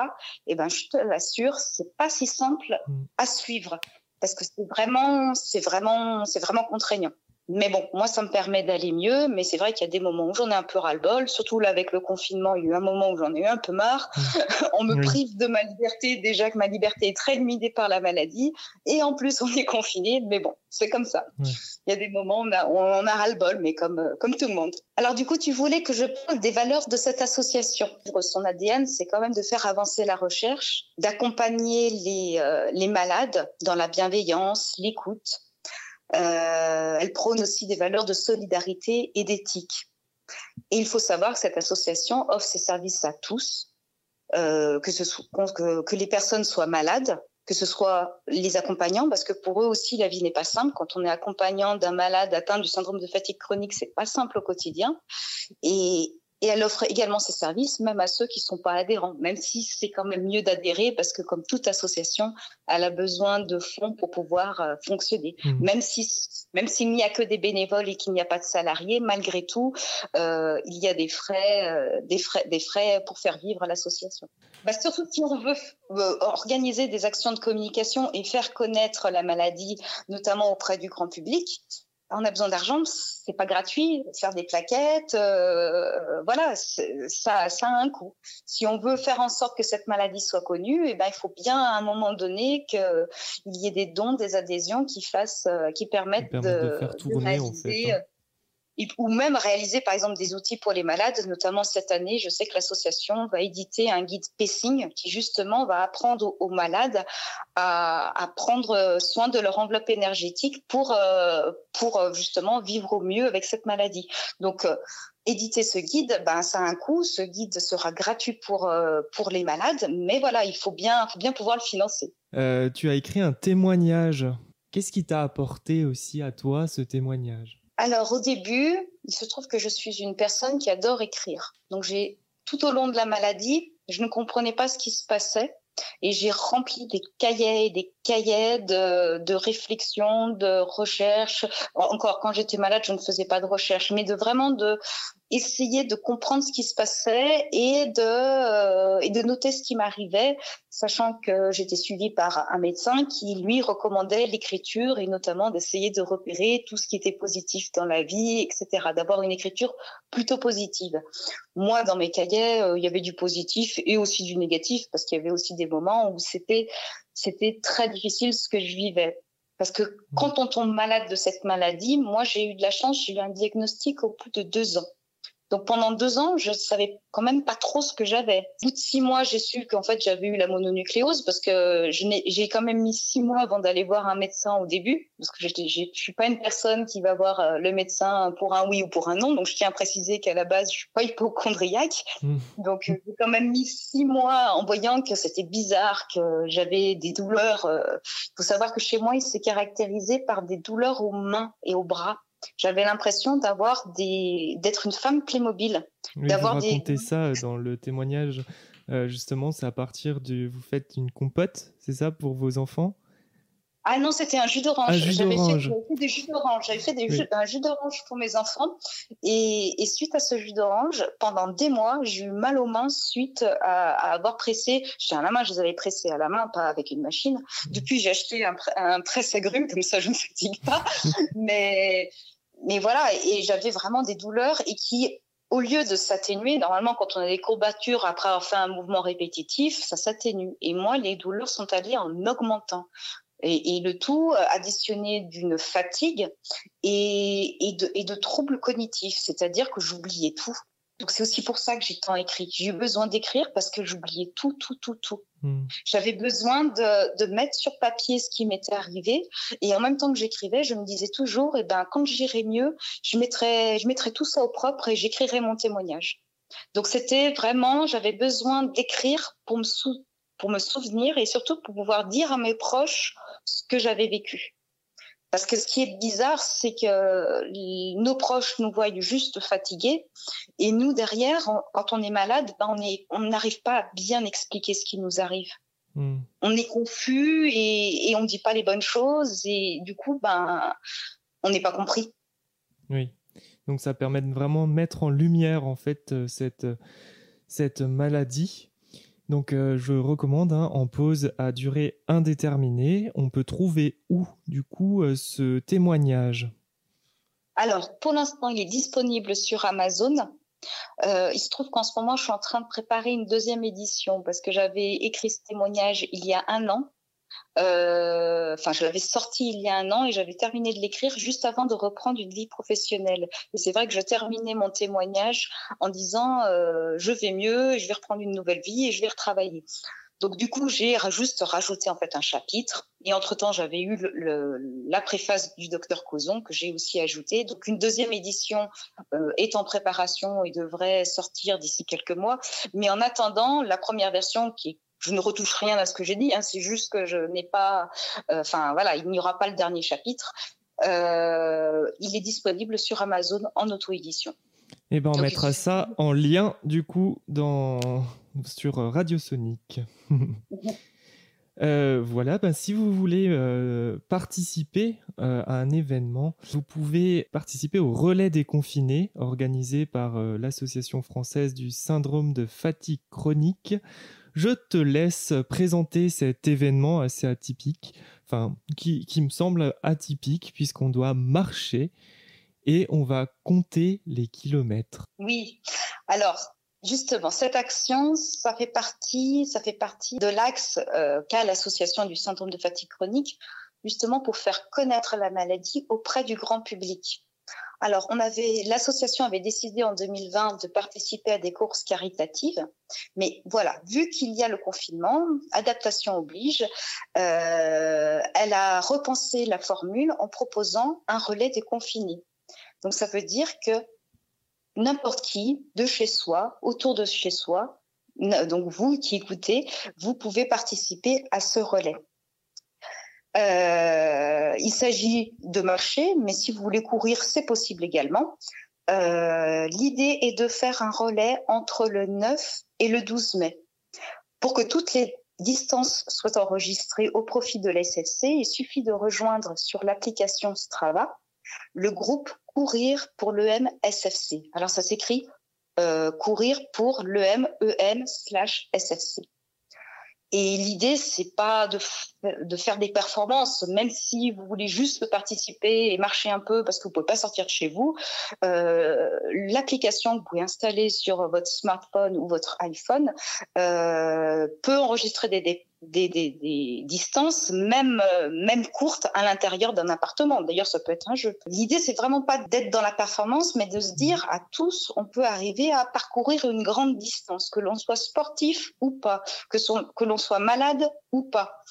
eh ben, je te l'assure, c'est pas si simple mmh. à suivre parce que c'est vraiment, c'est vraiment, c'est vraiment contraignant. Mais bon, moi, ça me permet d'aller mieux, mais c'est vrai qu'il y a des moments où j'en ai un peu ras-le-bol, surtout là avec le confinement, il y a eu un moment où j'en ai eu un peu marre. Mmh. on me prive de ma liberté, déjà que ma liberté est très limitée par la maladie, et en plus on est confiné, mais bon, c'est comme ça. Il y a des moments où on a, on a ras-le-bol, mais comme, euh, comme tout le monde. Alors du coup, tu voulais que je parle des valeurs de cette association. Son ADN, c'est quand même de faire avancer la recherche, d'accompagner les, euh, les malades dans la bienveillance, l'écoute, elle prône aussi des valeurs de solidarité et d'éthique. Et il faut savoir que cette association offre ses services à tous, euh, que, ce soit, que, que les personnes soient malades, que ce soit les accompagnants, parce que pour eux aussi, la vie n'est pas simple. Quand on est accompagnant d'un malade atteint du syndrome de fatigue chronique, c'est pas simple au quotidien. Et, et elle offre également ses services, même à ceux qui ne sont pas adhérents, même si c'est quand même mieux d'adhérer parce que comme toute association, elle a besoin de fonds pour pouvoir euh, fonctionner. Mmh. Même si même s'il n'y a que des bénévoles et qu'il n'y a pas de salariés, malgré tout, euh, il y a des frais, euh, des frais, des frais pour faire vivre l'association. Bah, surtout si on veut euh, organiser des actions de communication et faire connaître la maladie, notamment auprès du grand public, on a besoin d'argent, c'est pas gratuit. Faire des plaquettes, euh, voilà, ça, ça a un coût. Si on veut faire en sorte que cette maladie soit connue, eh ben il faut bien à un moment donné qu'il y ait des dons, des adhésions qui fassent, euh, qui permettent, de,
de, faire tourner en fait, hein
ou même réaliser par exemple des outils pour les malades. Notamment cette année, je sais que l'association va éditer un guide pacing qui justement va apprendre aux, malades à, prendre soin de leur enveloppe énergétique pour euh, pour euh, justement vivre au mieux avec cette maladie. Donc euh, éditer ce guide, ben ça a un coût. Ce guide sera gratuit pour pour les malades, mais voilà, il faut bien faut bien pouvoir le financer.
tu as écrit un témoignage. Qu'est-ce qui t'a apporté aussi à toi ce témoignage?
Alors au début, il se trouve que je suis une personne qui adore écrire. Donc j'ai tout au long de la maladie, je ne comprenais pas ce qui se passait et j'ai rempli des cahiers et des cahiers de, de réflexion, de recherche. Encore quand j'étais malade, je ne faisais pas de recherche, mais de vraiment de essayer de comprendre ce qui se passait et de euh, et de noter ce qui m'arrivait, sachant que j'étais suivie par un médecin qui lui recommandait l'écriture et notamment d'essayer de repérer tout ce qui était positif dans la vie, etc. D'avoir une écriture plutôt positive. Moi, dans mes cahiers, euh, il y avait du positif et aussi du négatif parce qu'il y avait aussi des moments où c'était c'était très difficile ce que je vivais. Parce que quand on tombe malade de cette maladie, moi j'ai eu de la chance, j'ai eu un diagnostic au bout de deux ans. Donc pendant deux ans, je savais quand même pas trop ce que j'avais. Au bout de six mois, j'ai su qu'en fait j'avais eu la mononucléose parce que j'ai quand même mis six mois avant d'aller voir un médecin au début parce que je suis pas une personne qui va voir euh, le médecin pour un oui ou pour un non. Donc je tiens à préciser qu'à la base je suis pas hypochondriaque. Mmh. Donc j'ai quand même mis six mois en voyant que c'était bizarre, que j'avais des douleurs. Il euh, faut savoir que chez moi il s'est caractérisé par des douleurs aux mains et aux bras j'avais l'impression d'avoir des d'être une femme Playmobil.
Oui, d'avoir vous racontez ça euh, dans le témoignage. Euh, justement, c'est à partir du. Vous faites une compote, c'est ça, pour vos enfants?
Ah non, c'était un jus d'orange. J'avais fait, des jus d'orange. J'avais fait des jus, un jus d'orange pour mes enfants. Et, et, suite à ce jus d'orange, pendant des mois, j'ai eu mal aux mains suite à, à avoir pressé. J'étais à la main, je les avais pressés à la main, pas avec une machine. Depuis, j'ai acheté un, un presse-agrumes, comme ça je ne fatigue pas. mais, mais voilà, et j'avais vraiment des douleurs et qui, au lieu de s'atténuer, normalement, quand on a des courbatures après avoir fait un mouvement répétitif, ça s'atténue. Et moi, les douleurs sont allées en augmentant. Et, et, le tout euh, additionné d'une fatigue et, et, de, et de troubles cognitifs, c'est-à-dire que j'oubliais tout. Donc c'est aussi pour ça que j'ai tant écrit. J'ai eu besoin d'écrire parce que j'oubliais tout, tout, tout, tout. Hmm. J'avais besoin de, de, mettre sur papier ce qui m'était arrivé et en même temps que j'écrivais, je me disais toujours, eh ben quand j'irai mieux, je mettrai, je mettrai tout ça au propre et j'écrirai mon témoignage. Donc c'était vraiment, j'avais besoin d'écrire pour me sou pour me souvenir et surtout pour pouvoir dire à mes proches ce que j'avais vécu. Parce que ce qui est bizarre, c'est que nos proches nous voient juste fatigués et nous derrière, quand on est malade, ben on est, on n'arrive pas à bien expliquer ce qui nous arrive. Hmm. On est confus et, et on ne dit pas les bonnes choses et du coup, ben, on n'est pas compris.
Oui. Donc ça permet de vraiment mettre en lumière en fait euh, cette, cette maladie donc euh, je recommande hein, en pause à durée indéterminée. On peut trouver où du coup euh, ce témoignage?
Alors pour l'instant il est disponible sur Amazon. Euh, il se trouve qu'en ce moment je suis en train de préparer une deuxième édition parce que j'avais écrit ce témoignage il y a un an enfin, je l'avais sorti il y a un an et j'avais terminé de l'écrire juste avant de reprendre une vie professionnelle. Et c'est vrai que je terminais mon témoignage en disant euh, je vais mieux, je vais reprendre une nouvelle vie et je vais retravailler. Donc du coup, j'ai juste rajouté en fait un chapitre. Et entre-temps, j'avais eu la préface du docteur Cozon que j'ai aussi ajouté. Donc une deuxième édition euh, est en préparation et devrait sortir d'ici quelques mois. Mais en attendant, la première version qui est je ne retouche rien à ce que j'ai dit, hein, c'est juste que je n'ai pas, euh, enfin voilà, il n'y aura pas le dernier chapitre. Euh, il est disponible sur Amazon en auto-édition.
Eh ben on mettra ça en lien du coup dans sur Radio Sonic. Euh, voilà, ben, si vous voulez euh, participer euh, à un événement, vous pouvez participer au relais des confinés organisé par l'Association française du syndrome de fatigue chronique. Je te laisse présenter cet événement assez atypique, enfin qui, me semble atypique puisqu'on doit marcher et on va compter les kilomètres.
Oui, alors Justement, cette action, ça fait partie, ça fait partie de l'axe euh, qu'a l'association du syndrome de fatigue chronique, justement pour faire connaître la maladie auprès du grand public. Alors, on avait, l'association avait décidé en 2020 de participer à des courses caritatives, mais voilà, vu qu'il y a le confinement, adaptation oblige, euh, elle a repensé la formule en proposant un relais des confinés. Donc, ça veut dire que n'importe qui, de chez soi, autour de chez soi, donc vous qui écoutez, vous pouvez participer à ce relais. Euh, il s'agit de marcher, mais si vous voulez courir, c'est possible également. Euh, l'idée est de faire un relais entre le 9 et le 12 mai. Pour que toutes les distances soient enregistrées au profit de l'SFC, il suffit de rejoindre sur l'application Strava le groupe Courir pour l'EM-SFC. Alors ça s'écrit euh, Courir pour l'EM-EM slash SFC. Et l'idée, c'est pas de, de, faire des performances, même si vous voulez juste participer et marcher un peu parce que vous pouvez pas sortir de chez vous. Euh, L'application que vous pouvez installer sur votre smartphone ou votre iPhone euh, peut enregistrer des, des, des, des, distances, même, euh, même courtes, à l'intérieur d'un appartement. D'ailleurs, ça peut être un jeu. L'idée, c'est vraiment pas d'être dans la performance, mais de se dire à tous, on peut arriver à parcourir une grande distance, que l'on soit sportif ou pas, que, que l'on soit malade ou pas.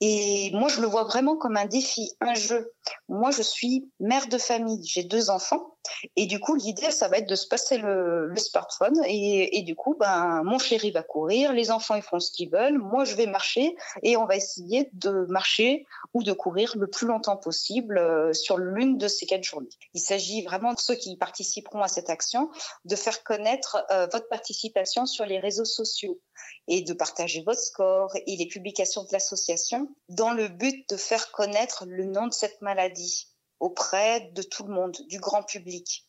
Et moi, je le vois vraiment comme un défi, un jeu. Moi, je suis mère de famille, j'ai deux enfants, et du coup, l'idée, ça va être de se passer le, smartphone, et, et, du coup, ben, mon chéri va courir, les enfants ils font ce qu'ils veulent, moi je vais marcher, et on va essayer de marcher ou de courir le plus longtemps possible euh, sur l'une de ces quatre journées. Il s'agit vraiment de ceux qui participeront à cette action de faire connaître euh, votre participation sur les réseaux sociaux et de partager votre score et les publications de l'association dans le but de faire connaître le nom de cette maladie auprès de tout le monde, du grand public.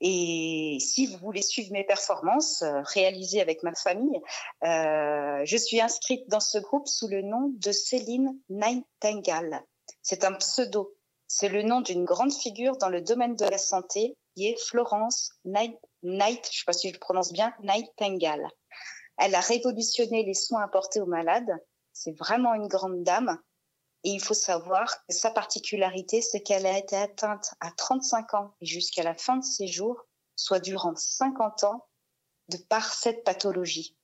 Et si vous voulez suivre mes performances euh, réalisées avec ma famille, euh, je suis inscrite dans ce groupe sous le nom de Céline Nightingale. C'est un pseudo. C'est le nom d'une grande figure dans le domaine de la santé qui est Florence Night, je ne sais pas si je prononce bien, Nightingale. Elle a révolutionné les soins apportés aux malades. C'est vraiment une grande dame. Et il faut savoir que sa particularité, c'est qu'elle a été atteinte à 35 ans et jusqu'à la fin de ses jours, soit durant 50 ans, de par cette pathologie.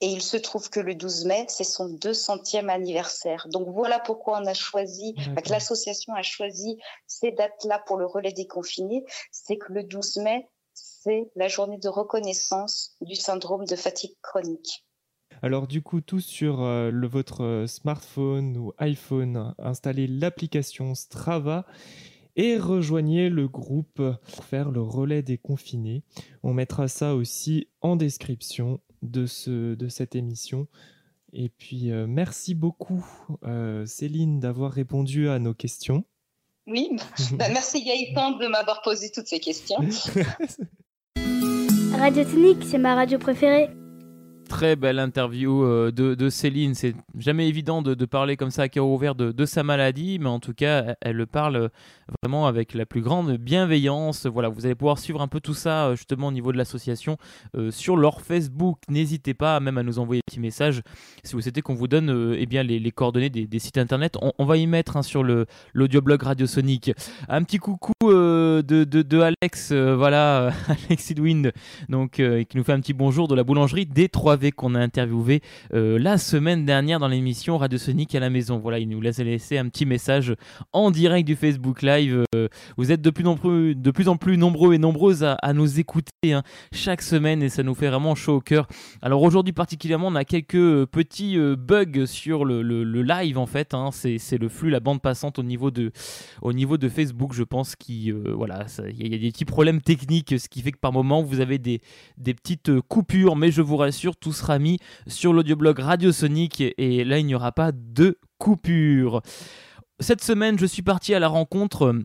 Et il se trouve que le 12 mai, c'est son 200e anniversaire. Donc voilà pourquoi on a choisi, que l'association a choisi ces dates-là pour le relais des confinés. C'est que le 12 mai, c'est la journée de reconnaissance du syndrome de fatigue chronique.
Alors du coup, tous sur euh, le, votre euh, smartphone ou iPhone, installez l'application Strava et rejoignez le groupe pour faire le relais des confinés. On mettra ça aussi en description de, ce, de cette émission. Et puis, euh, merci beaucoup, Céline, d'avoir répondu à nos questions.
Oui, bah, merci Gaëtan de m'avoir posé toutes ces questions.
Radio Technique, c'est ma radio préférée
très belle interview euh, de, Céline. C'est jamais évident de, parler comme ça à cœur ouvert de, sa maladie, mais en tout cas, elle, le parle vraiment avec la plus grande bienveillance. Voilà, vous allez pouvoir suivre un peu tout ça euh, justement au niveau de l'association euh, sur leur Facebook. N'hésitez pas même à nous envoyer des petits messages si vous souhaitez qu'on vous donne eh bien, les, coordonnées des, sites internet. On, va y mettre hein, sur l'audioblog Radio Sonic. Un petit coucou de, de, Alex, voilà, Alex Edwin, donc qui nous fait un petit bonjour de la boulangerie D3V qu'on a interviewé la semaine dernière dans l'émission Radio Sonic à la maison. Voilà, il nous laisse laisser un petit message en direct du Facebook Live. vous êtes de plus plus, de plus, en plus nombreux et nombreuses à, nous écouter hein, chaque semaine et ça nous fait vraiment chaud au cœur. Alors aujourd'hui particulièrement, on a quelques petits bugs sur le, live en fait. Hein. c'est le flux, la bande passante au niveau de Facebook, je pense euh, voilà, il y, a des petits problèmes techniques, ce qui fait que par moment vous avez des, des petites euh, coupures, mais je vous rassure, tout sera mis sur l'audioblog Radio Sonic et là il n'y aura pas de coupure. Cette semaine, je suis parti à la rencontre euh,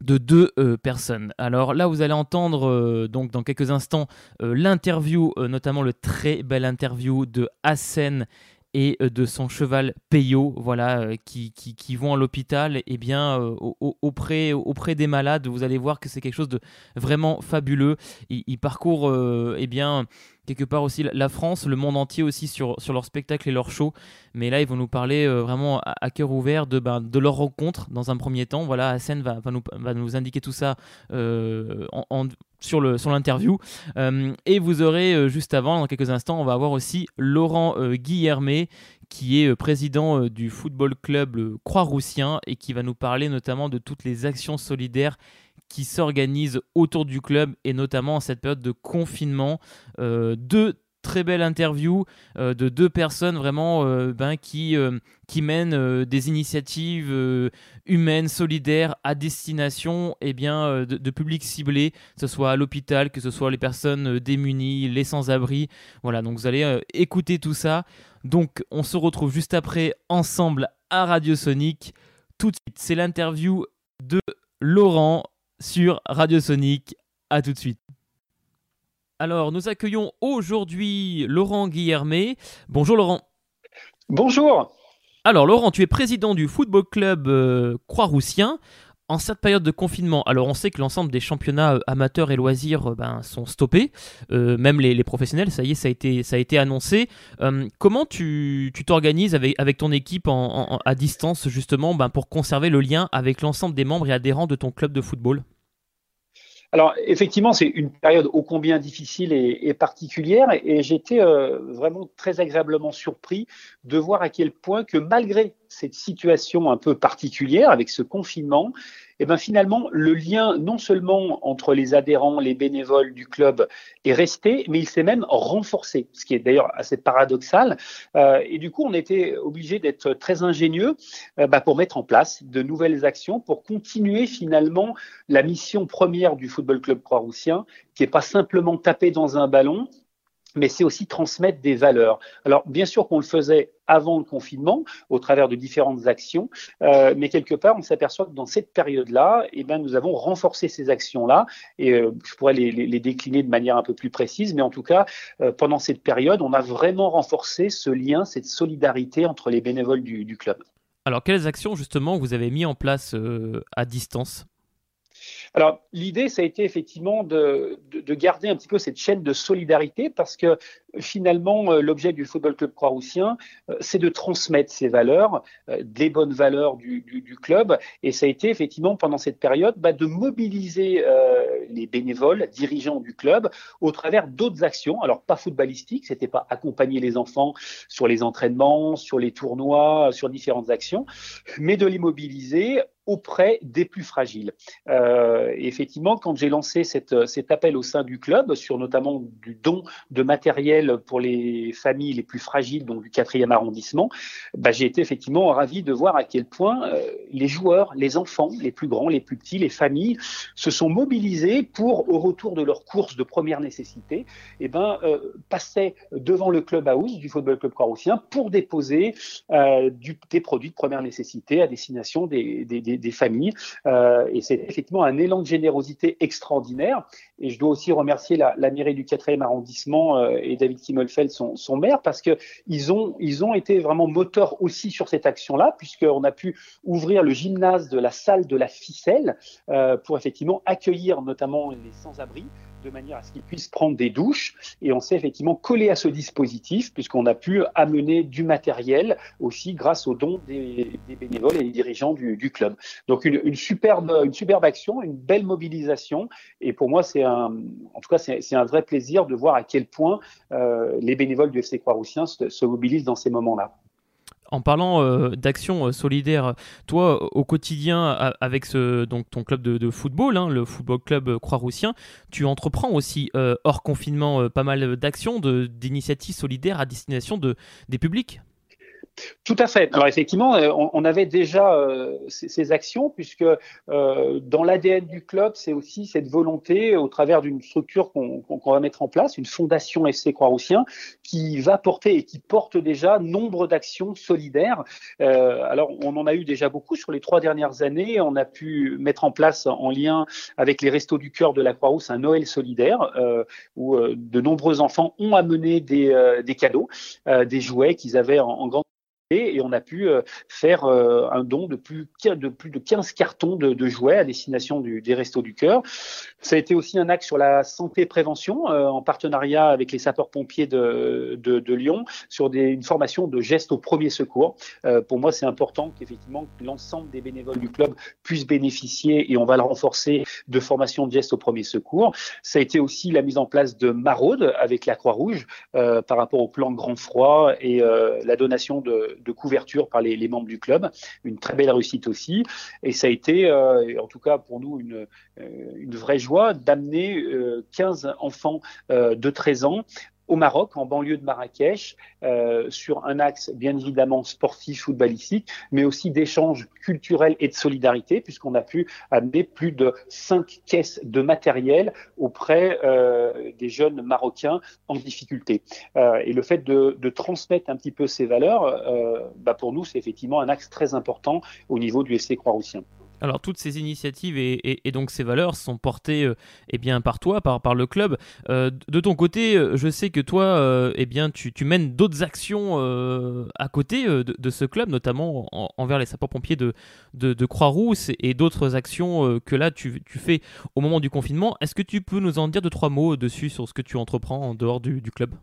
de deux personnes. Alors là, vous allez entendre donc dans quelques instants l'interview, notamment le très bel interview de Hassen et euh, de son cheval Peyo, voilà, euh, qui, qui, vont à l'hôpital, et eh bien euh, auprès, auprès des malades, vous allez voir que c'est quelque chose de vraiment fabuleux. Il, parcourt, eh bien, quelque part aussi la France, le monde entier aussi sur, sur leur spectacle et leur show. Mais là, ils vont nous parler vraiment à, cœur ouvert de, ben, de leur rencontre dans un premier temps. Voilà, Hassan va, va nous indiquer tout ça en, sur le sur l'interview. Euh, et vous aurez euh, juste avant dans quelques instants on va avoir aussi Laurent euh, Guillermet qui est président du football club Croix-Roussien et qui va nous parler notamment de toutes les actions solidaires qui s'organisent autour du club et notamment en cette période de confinement de très belle interview euh, de deux personnes vraiment euh, ben, qui, euh, qui mènent des initiatives humaines, solidaires à destination eh bien, de, de, publics ciblés, que ce soit à l'hôpital, que ce soit les personnes démunies, les sans-abri. Voilà, donc vous allez écouter tout ça. Donc on se retrouve juste après ensemble à Radio Sonic. Tout de suite, c'est l'interview de Laurent sur Radio Sonic. À tout de suite. Alors, nous accueillons aujourd'hui Laurent Guillermet. Bonjour Laurent.
Bonjour.
Alors Laurent, tu es président du football club euh, Croix-Roussien. En cette période de confinement, alors on sait que l'ensemble des championnats euh, amateurs et loisirs euh, ben, sont stoppés, même les, professionnels, ça y est, ça a été, ça a été annoncé. comment tu t'organises avec, avec ton équipe à distance justement ben, pour conserver le lien avec l'ensemble des membres et adhérents de ton club de football?
Alors effectivement, c'est une période ô combien difficile et, particulière, et, j'étais euh, vraiment très agréablement surpris de voir à quel point que malgré cette situation un peu particulière avec ce confinement, et eh ben finalement, le lien non seulement entre les adhérents, les bénévoles du club est resté, mais il s'est même renforcé, ce qui est d'ailleurs assez paradoxal. Euh, et du coup, on était obligé d'être très ingénieux euh, bah, pour mettre en place de nouvelles actions, pour continuer finalement la mission première du Football Club Croix-Roussien, qui n'est pas simplement taper dans un ballon, mais c'est aussi transmettre des valeurs. Alors, bien sûr qu'on le faisait avant le confinement, au travers de différentes actions, euh, mais quelque part, on s'aperçoit que dans cette période-là, eh ben, nous avons renforcé ces actions-là, et euh, je pourrais les, décliner de manière un peu plus précise, mais en tout cas, euh, pendant cette période, on a vraiment renforcé ce lien, cette solidarité entre les bénévoles du, du club.
Alors, quelles actions justement vous avez mis en place à distance?
Alors, l'idée, ça a été effectivement de, de, garder un petit peu cette chaîne de solidarité parce que finalement, euh, l'objet du Football Club Croix-Roussien, euh, c'est de transmettre ces valeurs, euh, des bonnes valeurs du, du, du, club. Et ça a été effectivement pendant cette période bah, de mobiliser les bénévoles, dirigeants du club, au travers d'autres actions. Alors, pas footballistiques, c'était pas accompagner les enfants sur les entraînements, sur les tournois, sur différentes actions, mais de les mobiliser auprès des plus fragiles. Euh, effectivement, quand j'ai lancé cet appel au sein du club sur notamment du don de matériel pour les familles les plus fragiles, donc du quatrième arrondissement, bah, j'ai été effectivement ravi de voir à quel point euh, les joueurs, les enfants, les plus grands, les plus petits, les familles se sont mobilisés pour, au retour de leurs courses de première nécessité, eh ben, euh, passer devant le club house du Football Club Croix-Roussien pour déposer euh, des produits de première nécessité à destination des, des, des des familles. Euh, et c'est effectivement un élan de générosité extraordinaire. Et je dois aussi remercier la, mairie du 4e arrondissement euh, et David Kimmelfeld, son, son maire, parce qu'ils ont, ils ont été vraiment moteurs aussi sur cette action-là, puisqu'on a pu ouvrir le gymnase de la salle de la ficelle euh, pour effectivement accueillir notamment les sans-abri de manière à ce qu'ils puissent prendre des douches. Et on s'est effectivement collé à ce dispositif puisqu'on a pu amener du matériel aussi grâce aux dons des, bénévoles et des dirigeants du, club. Donc une, superbe, une superbe action, une belle mobilisation. Et pour moi, c'est un, en tout cas, c'est un vrai plaisir de voir à quel point euh, les bénévoles du FC Croix-Roussien se, se mobilisent dans ces moments-là.
En parlant euh, d'action euh, solidaire, toi, au quotidien, avec ton club de, football, hein, le Football Club Croix-Roussien, tu entreprends aussi, euh, hors confinement, pas mal d'actions, d'initiatives solidaires à destination de, des publics?
Tout à fait. Alors effectivement, euh, on, avait déjà euh, ces, actions puisque euh, dans l'ADN du club, c'est aussi cette volonté, au travers d'une structure qu'on va mettre en place, une fondation FC Croix-Roussien, qui va porter et qui porte déjà nombre d'actions solidaires. alors on en a eu déjà beaucoup sur les trois dernières années. On a pu mettre en place en lien avec les Restos du Cœur de la Croix-Rousse un Noël solidaire où de nombreux enfants ont amené des, cadeaux, des jouets qu'ils avaient en, en grande et on a pu euh, faire euh, un don de plus, de plus de 15 cartons de, jouets à destination des Restos du Cœur. Ça a été aussi un axe sur la santé prévention euh, en partenariat avec les sapeurs-pompiers de, Lyon sur une formation de gestes au premier secours. pour moi, c'est important qu'effectivement l'ensemble des bénévoles du club puissent bénéficier et on va le renforcer de formation de gestes au premier secours. Ça a été aussi la mise en place de maraudes avec la Croix-Rouge par rapport au plan grand froid et la donation de de couverture par les, membres du club. Une très belle réussite aussi. Et ça a été, euh, en tout cas pour nous, une, euh, vraie joie d'amener 15 euh, enfants de 13 ans au Maroc, en banlieue de Marrakech, euh, sur un axe bien évidemment sportif, footballistique, mais aussi d'échanges culturels et de solidarité, puisqu'on a pu amener plus de cinq caisses de matériel auprès euh, des jeunes Marocains en difficulté. Euh, et le fait de, transmettre un petit peu ces valeurs, bah pour nous, c'est effectivement un axe très important au niveau du SC Croix-Roussien.
Alors toutes ces initiatives et, donc ces valeurs sont portées euh, eh par toi, par, le club. Euh, de ton côté, euh, je sais que toi, eh tu, mènes d'autres actions à côté de, ce club, notamment envers les sapeurs-pompiers de, de, Croix-Rousse et, d'autres actions que là tu, fais au moment du confinement. Est-ce que tu peux nous en dire deux, trois mots dessus sur ce que tu entreprends en dehors du club?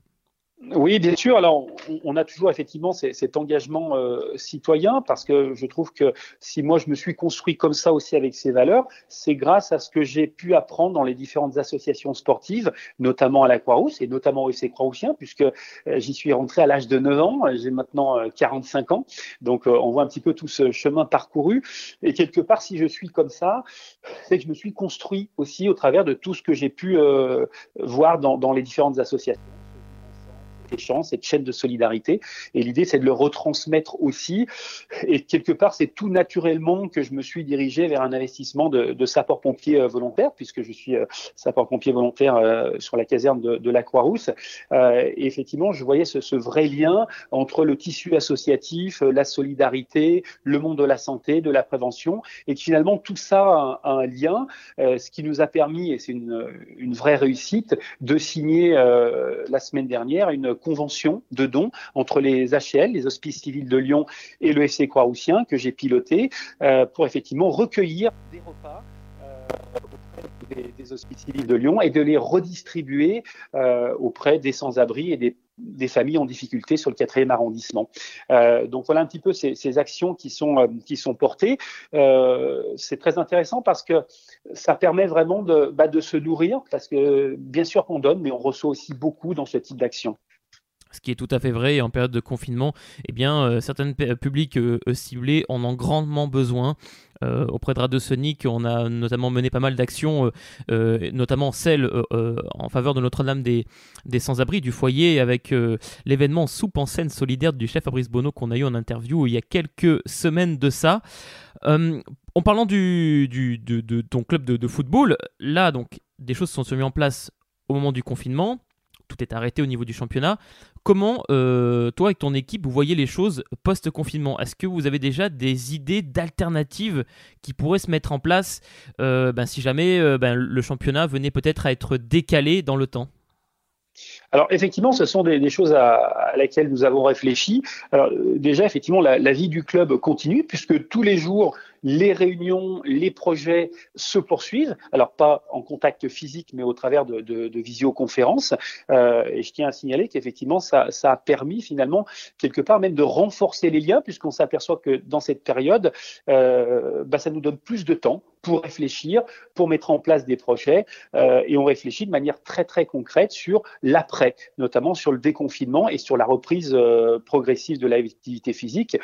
Oui, bien sûr. Alors, on a toujours effectivement cet engagement euh, citoyen parce que je trouve que si moi je me suis construit comme ça aussi avec ces valeurs, c'est grâce à ce que j'ai pu apprendre dans les différentes associations sportives, notamment à la Croix-Rousse et notamment au FC Croix-Roussien, puisque euh, j'y suis rentré à l'âge de 9 ans. J'ai maintenant 45 euh, ans, donc on voit un petit peu tout ce chemin parcouru. Et quelque part, si je suis comme ça, c'est que je me suis construit aussi au travers de tout ce que j'ai pu voir dans les différentes associations échange, cette chaîne de solidarité. Et l'idée, c'est de le retransmettre aussi. Et quelque part, c'est tout naturellement que je me suis dirigé vers un investissement de, de sapeur-pompier euh, volontaire, puisque je suis euh, sapeur-pompier volontaire euh, sur la caserne de, la Croix-Rousse. et effectivement, je voyais ce, ce, vrai lien entre le tissu associatif, la solidarité, le monde de la santé, de la prévention, et que finalement, tout ça a, un lien, ce qui nous a permis, et c'est une, une vraie réussite, de signer la semaine dernière une convention de dons entre les HL, les Hospices civils de Lyon et le FC Croix-Roussien que j'ai piloté euh, pour effectivement recueillir des repas euh, auprès des, Hospices civils de Lyon et de les redistribuer euh, auprès des sans-abri et des des familles en difficulté sur le quatrième arrondissement. Donc voilà un petit peu ces, actions qui sont qui sont portées. C'est très intéressant parce que ça permet vraiment de, bah, de se nourrir parce que bien sûr qu'on donne, mais on reçoit aussi beaucoup dans ce type d'action
ce qui est tout à fait vrai. en période de confinement, eh bien, euh, certains publics euh, euh, ciblés en ont grandement besoin. auprès de Radio Sonic, on a notamment mené pas mal d'actions, notamment celle en faveur de Notre-Dame des, des Sans-Abri, du foyer, avec l'événement Soupe en scène solidaire du chef Fabrice Bonneau qu'on a eu en interview il y a quelques semaines de ça. en parlant du de, ton club de, de, football, là, donc, des choses sont mises en place au moment du confinement tout est arrêté au niveau du championnat. Comment, euh, toi, avec ton équipe, vous voyez les choses post-confinement? Est-ce que vous avez déjà des idées d'alternatives qui pourraient se mettre en place euh, ben, si jamais euh, ben, le championnat venait peut-être à être décalé dans le temps?
Alors effectivement, ce sont des, choses à, laquelle nous avons réfléchi. Alors déjà, effectivement, la, vie du club continue puisque tous les jours, les réunions, les projets se poursuivent. Alors pas en contact physique, mais au travers de, de, visioconférences. Euh, et je tiens à signaler qu'effectivement, ça, ça, a permis finalement quelque part même de renforcer les liens, puisqu'on s'aperçoit que dans cette période, euh, bah, ça nous donne plus de temps pour réfléchir, pour mettre en place des projets. Euh, et on réfléchit de manière très très concrète sur l'après, notamment sur le déconfinement et sur la reprise euh, progressive de l'activité physique.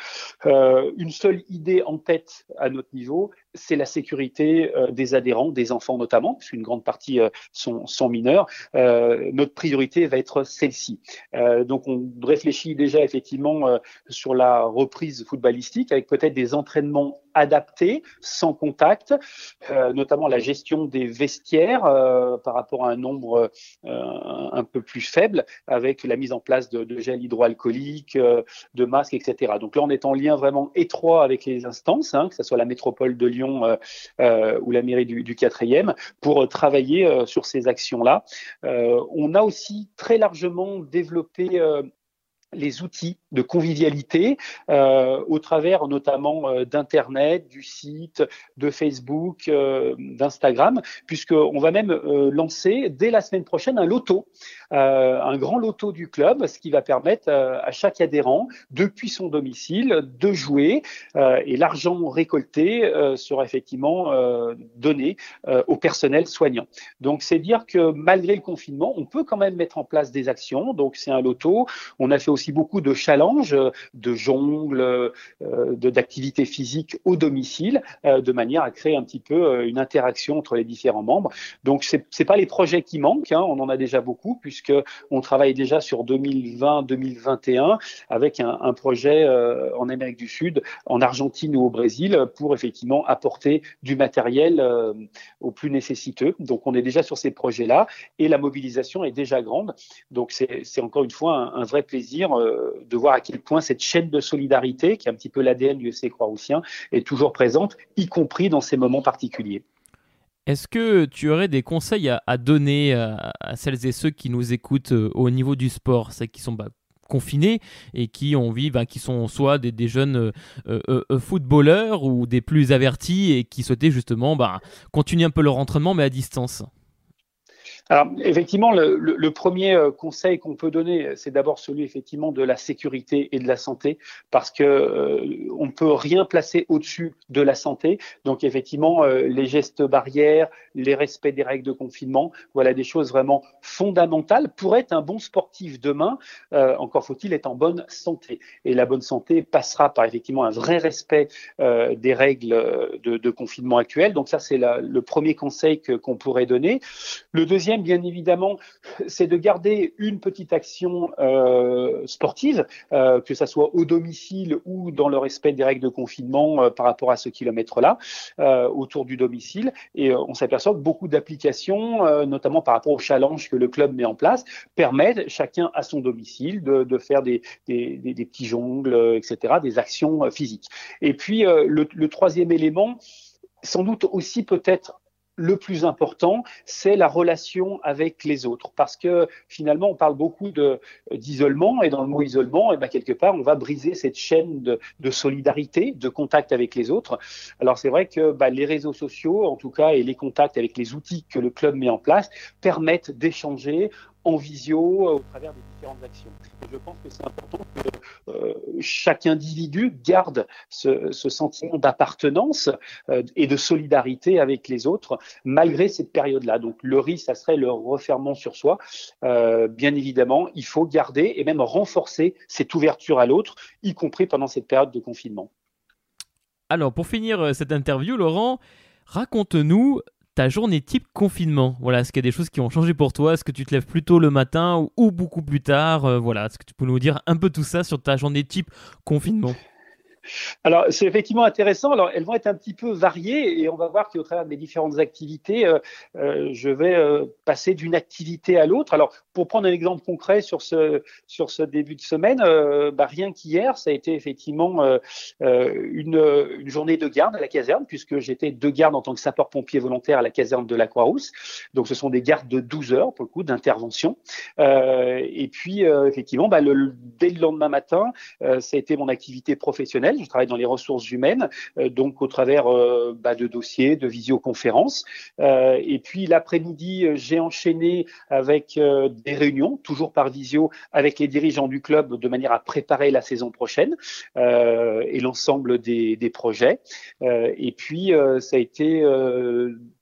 Euh, une seule idée en tête à notre niveau, c'est la sécurité euh, des adhérents, des enfants notamment, puisqu'une grande partie euh, sont, mineurs. Euh, notre priorité va être celle-ci. donc on réfléchit déjà effectivement sur la reprise footballistique avec peut-être des entraînements adaptés, sans contact, notamment la gestion des vestiaires par rapport à un nombre un peu plus faible, avec la mise en place de, de gel hydroalcoolique, de masques, etc. Donc là, on est en lien vraiment étroit avec les instances, hein, que ce soit la métropole de Lyon ou la mairie du, du 4e, pour travailler sur ces actions-là. on a aussi très largement développé les outils de convivialité euh, au travers notamment euh, d'internet, du site, de Facebook, euh, d'Instagram, puisqu'on va même euh, lancer dès la semaine prochaine un loto, un grand loto du club, ce qui va permettre à chaque adhérent depuis son domicile de jouer et l'argent récolté sera effectivement donné au personnel soignant. Donc c'est dire que malgré le confinement, on peut quand même mettre en place des actions. Donc c'est un loto. On a fait aussi beaucoup de challenges, de jongles, euh, d'activités physiques au domicile, euh, de manière à créer un petit peu euh, une interaction entre les différents membres. Donc c'est c'est pas les projets qui manquent, hein, on en a déjà beaucoup puisque on travaille déjà sur 2020-2021 avec un, projet en Amérique du Sud, en Argentine ou au Brésil pour effectivement apporter du matériel aux plus nécessiteux. Donc on est déjà sur ces projets-là et la mobilisation est déjà grande. Donc c'est encore une fois un vrai plaisir euh, de voir à quel point cette chaîne de solidarité, qui est un petit peu l'ADN du FC Croix-Roussien, est toujours présente, y compris dans ces moments particuliers.
Est-ce que tu aurais des conseils à, donner à, celles et ceux qui nous écoutent euh, au niveau du sport, ceux qui sont bah, confinés et qui ont envie, bah, qui sont soit des, jeunes euh, footballeurs ou des plus avertis et qui souhaitaient justement bah, continuer un peu leur entraînement mais à distance?
Alors, effectivement, le, premier euh, conseil qu'on peut donner, c'est d'abord celui effectivement de la sécurité et de la santé, parce que euh, on ne peut rien placer au-dessus de la santé. Donc, effectivement, euh, les gestes barrières, les respects des règles de confinement, voilà des choses vraiment fondamentales pour être un bon sportif demain. encore faut-il être en bonne santé, et la bonne santé passera par effectivement un vrai respect des règles de, de, confinement actuelles. Donc, ça, c'est le premier conseil qu'on pourrait donner. Le deuxième bien évidemment, c'est de garder une petite action euh, sportive, euh, que ça soit au domicile ou dans le respect des règles de confinement euh, par rapport à ce kilomètre-là, autour du domicile. Et on s'aperçoit que beaucoup d'applications, notamment par rapport au challenge que le club met en place, permettent chacun à son domicile de, faire des, petits jongles, etc., des actions physiques. Et puis, le troisième élément, sans doute aussi peut-être le plus important, c'est la relation avec les autres. Parce que finalement, on parle beaucoup d'isolement, et dans le mot isolement, et eh ben, quelque part, on va briser cette chaîne de, de solidarité, de contact avec les autres. Alors c'est vrai que bah, les réseaux sociaux, en tout cas, et les contacts avec les outils que le club met en place, permettent d'échanger en visio euh, au travers des différentes actions. je pense que c'est important que euh, chaque individu garde ce, sentiment d'appartenance euh, et de solidarité avec les autres malgré cette période-là. Donc le risque, ça serait le referment sur soi. Bien évidemment, il faut garder et même renforcer cette ouverture à l'autre, y compris pendant cette période de confinement.
Alors pour finir cette interview, Laurent, raconte-nous ta journée type confinement? Voilà, est-ce qu'il y a des choses qui ont changé pour toi? Est-ce que tu te lèves plus tôt le matin ou, beaucoup plus tard? Euh, Voilà, est-ce que tu peux nous dire un peu tout ça sur ta journée type confinement?
Alors, c'est effectivement intéressant. Alors, elles vont être un petit peu variées et on va voir qu'au travers des différentes activités, euh, euh, je vais euh, passer d'une activité à l'autre. Alors, pour prendre un exemple concret sur ce, sur ce début de semaine, bah, rien qu'hier, ça a été effectivement une, journée de garde à la caserne, puisque j'étais de garde en tant que sapeur-pompier volontaire à la caserne de la Croix-Rousse. Donc, ce sont des gardes de 12 heures, pour le coup, d'intervention. et puis, effectivement, bah, dès le lendemain matin, ça a été mon activité professionnelle je travaille dans les ressources humaines, donc au travers bah, de dossiers, de visioconférences. et puis l'après-midi, j'ai enchaîné avec des réunions, toujours par visio, avec les dirigeants du club de manière à préparer la saison prochaine et l'ensemble des, projets. et puis, ça a été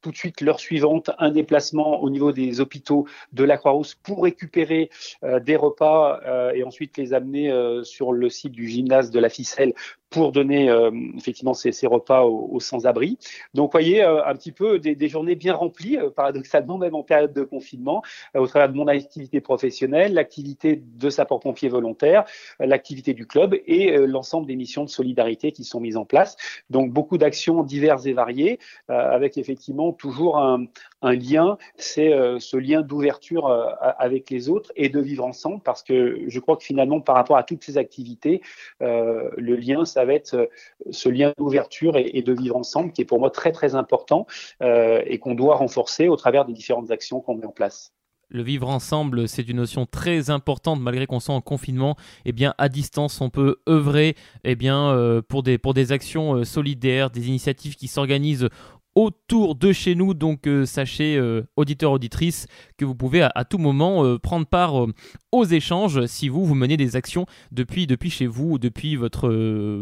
tout de suite l'heure suivante un déplacement au niveau des hôpitaux de la Croix-Rousse pour récupérer euh, des repas euh, et ensuite les amener euh, sur le site du gymnase de la Ficelle pour donner effectivement ces, repas aux, sans-abri. Donc, vous voyez, un petit peu des, journées bien remplies, paradoxalement, même en période de confinement, au travers de mon activité professionnelle, l'activité de sapeur-pompier volontaire, l'activité du club et l'ensemble des missions de solidarité qui sont mises en place. Donc, beaucoup d'actions diverses et variées, avec effectivement toujours un, lien, c'est euh, ce lien d'ouverture euh, avec les autres et de vivre ensemble, parce que je crois que finalement, par rapport à toutes ces activités, euh, le lien, ça va être ce lien d'ouverture et, de vivre ensemble, qui est pour moi très très important et qu'on doit renforcer au travers des différentes actions qu'on met en place.
Le vivre ensemble, c'est une notion très importante malgré qu'on soit en confinement. Eh bien, à distance, on peut œuvrer eh bien, pour, des, pour des actions solidaires, des initiatives qui s'organisent autour de chez nous. Donc euh, sachez, euh, auditeurs, auditrices, que vous pouvez à, tout moment euh, prendre part aux échanges si vous, vous menez des actions depuis, depuis chez vous ou depuis votre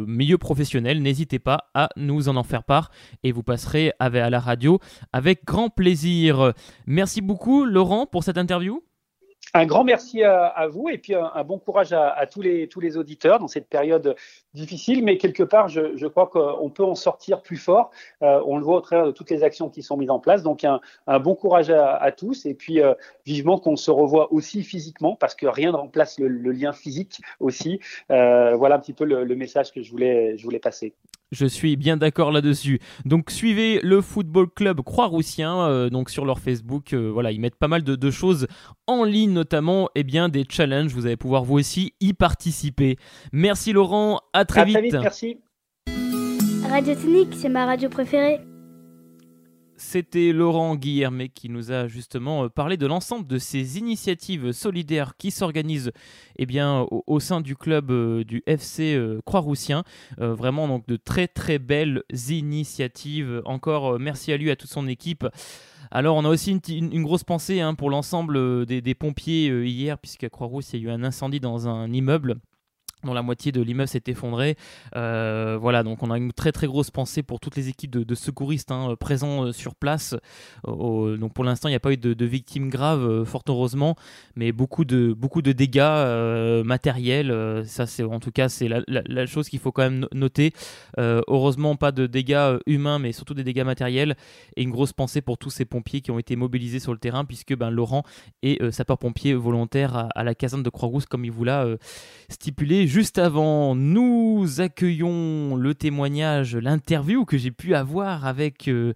milieu professionnel. N'hésitez pas à nous en en faire part et vous passerez à la radio avec grand plaisir. Merci beaucoup Laurent pour cette interview.
Un grand merci à, vous et puis un, bon courage à, tous, les, tous les auditeurs dans cette période difficile, mais quelque part, je, je crois qu'on peut en sortir plus fort. Euh, on le voit au travers de toutes les actions qui sont mises en place. Donc, un, un bon courage à, tous et puis euh, vivement qu'on se revoit aussi physiquement parce que rien ne remplace le, lien physique aussi. Euh, voilà un petit peu le, le, message que je voulais, je voulais passer.
Je suis bien d'accord là-dessus. Donc suivez le football club Croix-Roussien euh, donc sur leur Facebook. Euh, voilà, ils mettent pas mal de, choses en ligne, notamment et eh bien des challenges. Vous allez pouvoir vous aussi y participer. Merci Laurent. À très,
vite. très vite. Merci.
Radio Technique, c'est ma radio préférée.
C'était Laurent Guillermet qui nous a justement euh, parlé de l'ensemble de ces initiatives solidaires qui s'organisent eh bien, au, sein du club euh, du FC euh, Croix-Roussien. vraiment donc de très très belles initiatives. Encore merci à lui, à toute son équipe. Alors, on a aussi une, grosse pensée hein, pour l'ensemble des, des, pompiers hier, puisqu'à Croix-Rousse, il y a eu un incendie dans un immeuble dont la moitié de l'immeuble s'est effondré. Euh, voilà, donc on a une très très grosse pensée pour toutes les équipes de, secouristes hein, présents euh, sur place. donc pour l'instant, il n'y a pas eu de, victimes graves, euh, fort heureusement, mais beaucoup de, beaucoup de dégâts matériels. ça, c'est en tout cas c'est la, chose qu'il faut quand même noter. heureusement, pas de dégâts humains, mais surtout des dégâts matériels. Et une grosse pensée pour tous ces pompiers qui ont été mobilisés sur le terrain, puisque ben, Laurent est sapeur-pompier volontaire à, à, la caserne de Croix-Rousse, comme il vous l'a stipulé Juste avant, nous accueillons le témoignage, l'interview que j'ai pu avoir avec euh,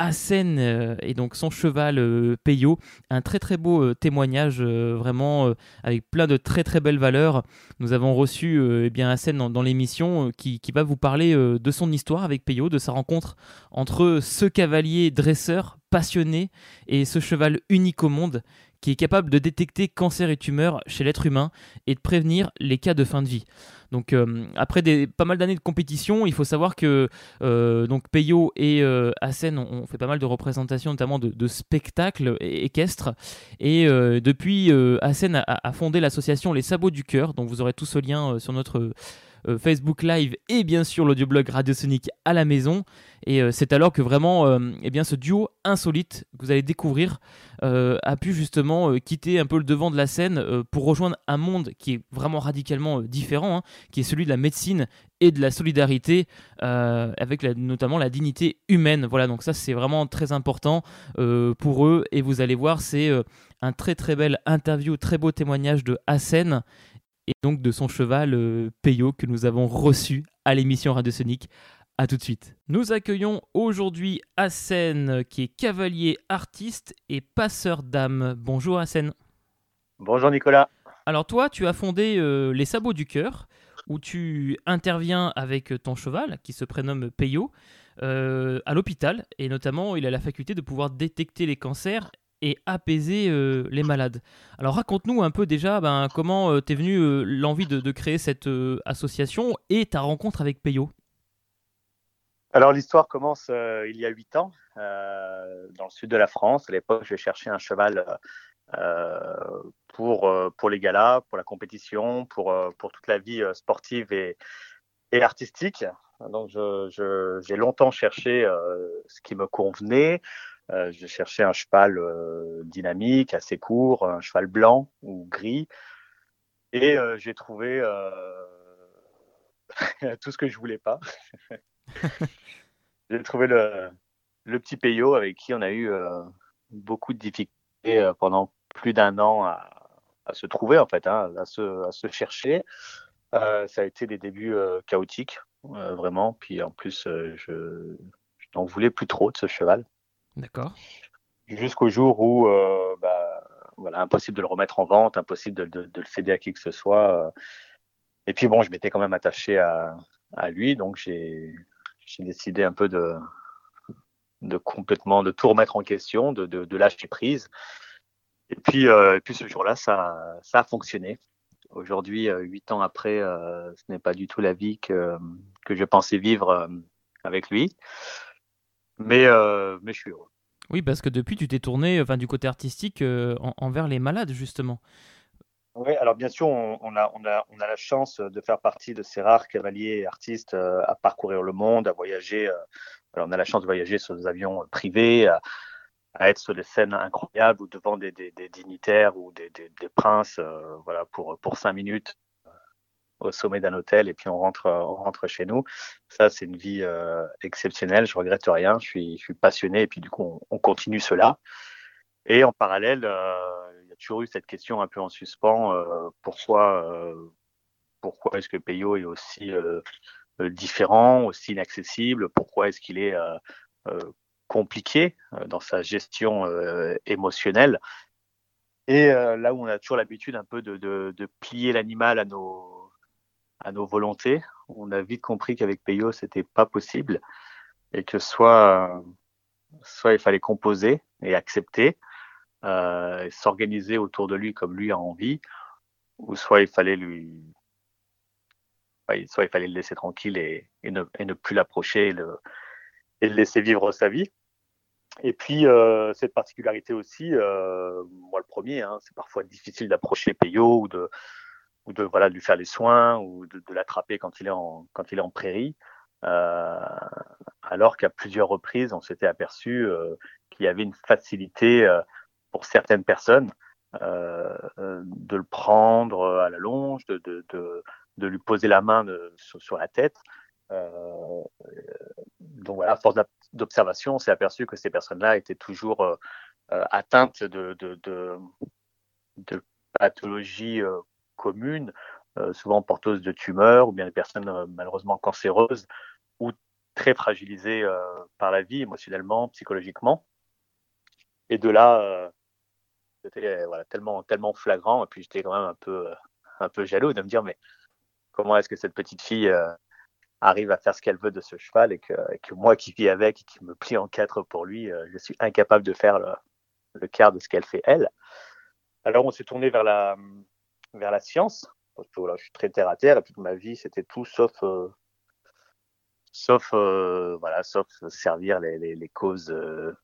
euh et donc son cheval euh, Peyo. Un très très beau euh, témoignage, vraiment avec plein de très très belles valeurs. Nous avons reçu eh dans l'émission qui, qui, va vous parler de son histoire avec Peyo, de sa rencontre entre ce cavalier dresseur passionné et ce cheval unique au monde qui est capable de détecter cancer et tumeurs chez l'être humain et de prévenir les cas de fin de vie. Donc euh, après pas mal d'années de compétition, il faut savoir que euh, donc Peyo et euh, ont, fait pas mal de représentations, notamment de, spectacles équestres. Et depuis, Assen a, a, fondé l'association Les Sabots du Cœur, dont vous aurez tous ce lien sur notre euh, Facebook Live et bien sûr l'audioblog Radiosonic à la maison. Et euh, c'est alors que vraiment euh, eh bien, ce duo insolite que vous allez découvrir a pu justement quitter un peu le devant de la scène pour rejoindre un monde qui est vraiment radicalement différent, hein, qui est celui de la médecine et de la solidarité, avec notamment la dignité humaine. Voilà, donc ça c'est vraiment très important pour eux. Et vous allez voir, c'est un très très bel interview, très beau témoignage de Hassen et donc de son cheval euh, Peyo que nous avons reçu à l'émission Radio Sonic. A tout de suite. Nous accueillons aujourd'hui Hassen qui est cavalier artiste et passeur d'âme. Bonjour Hassen.
Bonjour Nicolas.
Alors toi, tu as fondé euh, Les Sabots du Cœur où tu interviens avec ton cheval qui se prénomme Peyo euh, à l'hôpital et notamment il a la faculté de pouvoir détecter les cancers et apaiser les malades. Alors raconte-nous un peu déjà ben, comment t'es venu l'envie de, créer cette association et ta rencontre avec Peyo?
Alors l'histoire commence il y a huit ans dans le sud de la France. À l'époque, je cherchais un cheval pour, pour les galas, pour la compétition, pour, pour toute la vie sportive et, et artistique. Donc, j'ai longtemps cherché euh, ce qui me convenait. Euh, je cherchais un cheval euh, dynamique, assez court, un cheval blanc ou gris. Et j'ai trouvé tout ce que je voulais pas. j'ai trouvé le, le, petit Peyo avec qui on a eu beaucoup de difficultés pendant plus d'un an à, à, se trouver, en fait, hein, à, se, à se chercher. ça a été des débuts chaotiques euh, vraiment. Puis en plus, euh, je, n'en voulais plus trop de ce cheval.
D'accord.
Jusqu'au jour où, euh, bah, voilà, impossible de le remettre en vente, impossible de, le céder à qui que ce soit. Et puis bon, je m'étais quand même attaché à, lui, donc j'ai décidé un peu de, complètement de tout remettre en question, de, lâcher prise. Et puis, et puis ce jour-là, ça, a fonctionné. Aujourd'hui, euh, huit ans après, euh, ce n'est pas du tout la vie que, que je pensais vivre euh, avec lui. Mais, mais je suis heureux.
Oui, parce que depuis, tu t'es tourné enfin, du côté artistique envers les malades, justement.
Oui, alors bien sûr, on, a, on, a, on a la chance de faire partie de ces rares cavaliers artistes à parcourir le monde, à voyager. alors on a la chance de voyager sur des avions privés, à être sur des scènes incroyables ou devant des, des, des dignitaires ou des, des princes, euh, voilà, pour, pour cinq minutes euh, au sommet d'un hôtel et puis on rentre, on rentre chez nous. Ça, c'est une vie euh, exceptionnelle. Je regrette rien. Je suis, passionné et puis du coup, on, on continue cela. Et en parallèle, il y a toujours eu cette question un peu en suspens. pourquoi, pourquoi est-ce que Peyo est aussi différent, aussi inaccessible? Pourquoi est-ce qu'il est, compliqué euh, dans sa gestion euh, émotionnelle? Et euh, là où on a toujours l'habitude un peu de, plier l'animal à nos, à nos volontés, on a vite compris qu'avec Peyo, c'était pas possible et que soit, soit il fallait composer et accepter, euh, s'organiser autour de lui comme lui a envie, ou soit il fallait lui, soit il fallait le laisser tranquille et, et, ne, et ne, plus l'approcher et le, et le laisser vivre sa vie. Et puis, euh, cette particularité aussi, euh, moi le premier, hein, c'est parfois difficile d'approcher Peyo ou de, ou de, voilà, de lui faire les soins ou de, de l'attraper quand, il est en, quand il est en prairie. Euh, alors qu'à plusieurs reprises, on s'était aperçu euh, qu'il y avait une facilité euh, pour certaines personnes euh, de le prendre à la longe, de, de, de, de lui poser la main sur, sur, la tête. Euh, donc voilà, force d'observation, on s'est aperçu que ces personnes-là étaient toujours euh, euh, atteintes de, de pathologies communes, souvent porteuses de tumeurs ou bien des personnes malheureusement cancéreuses ou très fragilisées par la vie émotionnellement, psychologiquement. Et de là, c'était voilà, tellement, tellement flagrant. Et puis j'étais quand même un peu, un peu jaloux de me dire, mais comment est-ce que cette petite fille arrive à faire ce qu'elle veut de ce cheval et que, moi qui vis avec et qui me plie en quatre pour lui, euh, je suis incapable de faire le, le quart de ce qu'elle fait elle. Alors on s'est tourné vers la, vers la science, parce que voilà, je suis très terre à terre et toute ma vie c'était tout sauf, euh, sauf, euh, voilà, sauf servir les, les, les causes euh,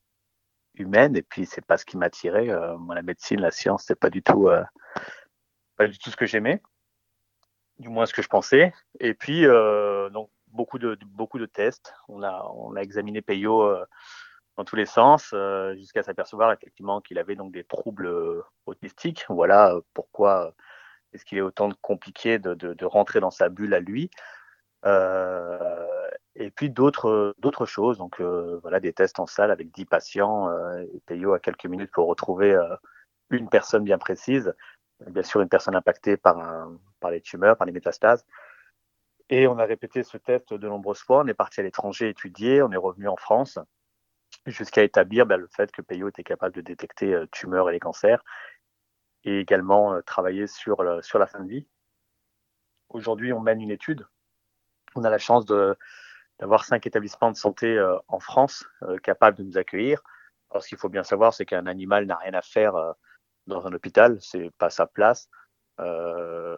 humaines et puis c'est pas ce qui m'attirait. Euh, moi la médecine, la science, c'est pas du tout, pas du tout ce que j'aimais du moins ce que je pensais. Et puis, euh, donc, beaucoup de, beaucoup de tests. On a, on a examiné Peyo euh, dans tous les sens euh, jusqu'à s'apercevoir effectivement qu'il avait donc des troubles euh, autistiques. Voilà euh, pourquoi est-ce qu'il est autant compliqué de, de, de, rentrer dans sa bulle à lui. et puis d'autres d'autres choses. Donc voilà des tests en salle avec 10 patients. et Peyo a quelques minutes pour retrouver une personne bien précise bien sûr une personne impactée par, un, par les tumeurs, par les métastases. Et on a répété ce test de nombreuses fois. On est parti à l'étranger étudier, on est revenu en France jusqu'à établir ben, le fait que Peyo était capable de détecter euh, tumeurs et les cancers et également euh, travailler sur, le, sur la fin de vie. Aujourd'hui, on mène une étude. On a la chance d'avoir cinq établissements de santé euh, en France euh, capables de nous accueillir. Alors, ce qu'il faut bien savoir, c'est qu'un animal n'a rien à faire dans un hôpital, c'est pas sa place. Euh,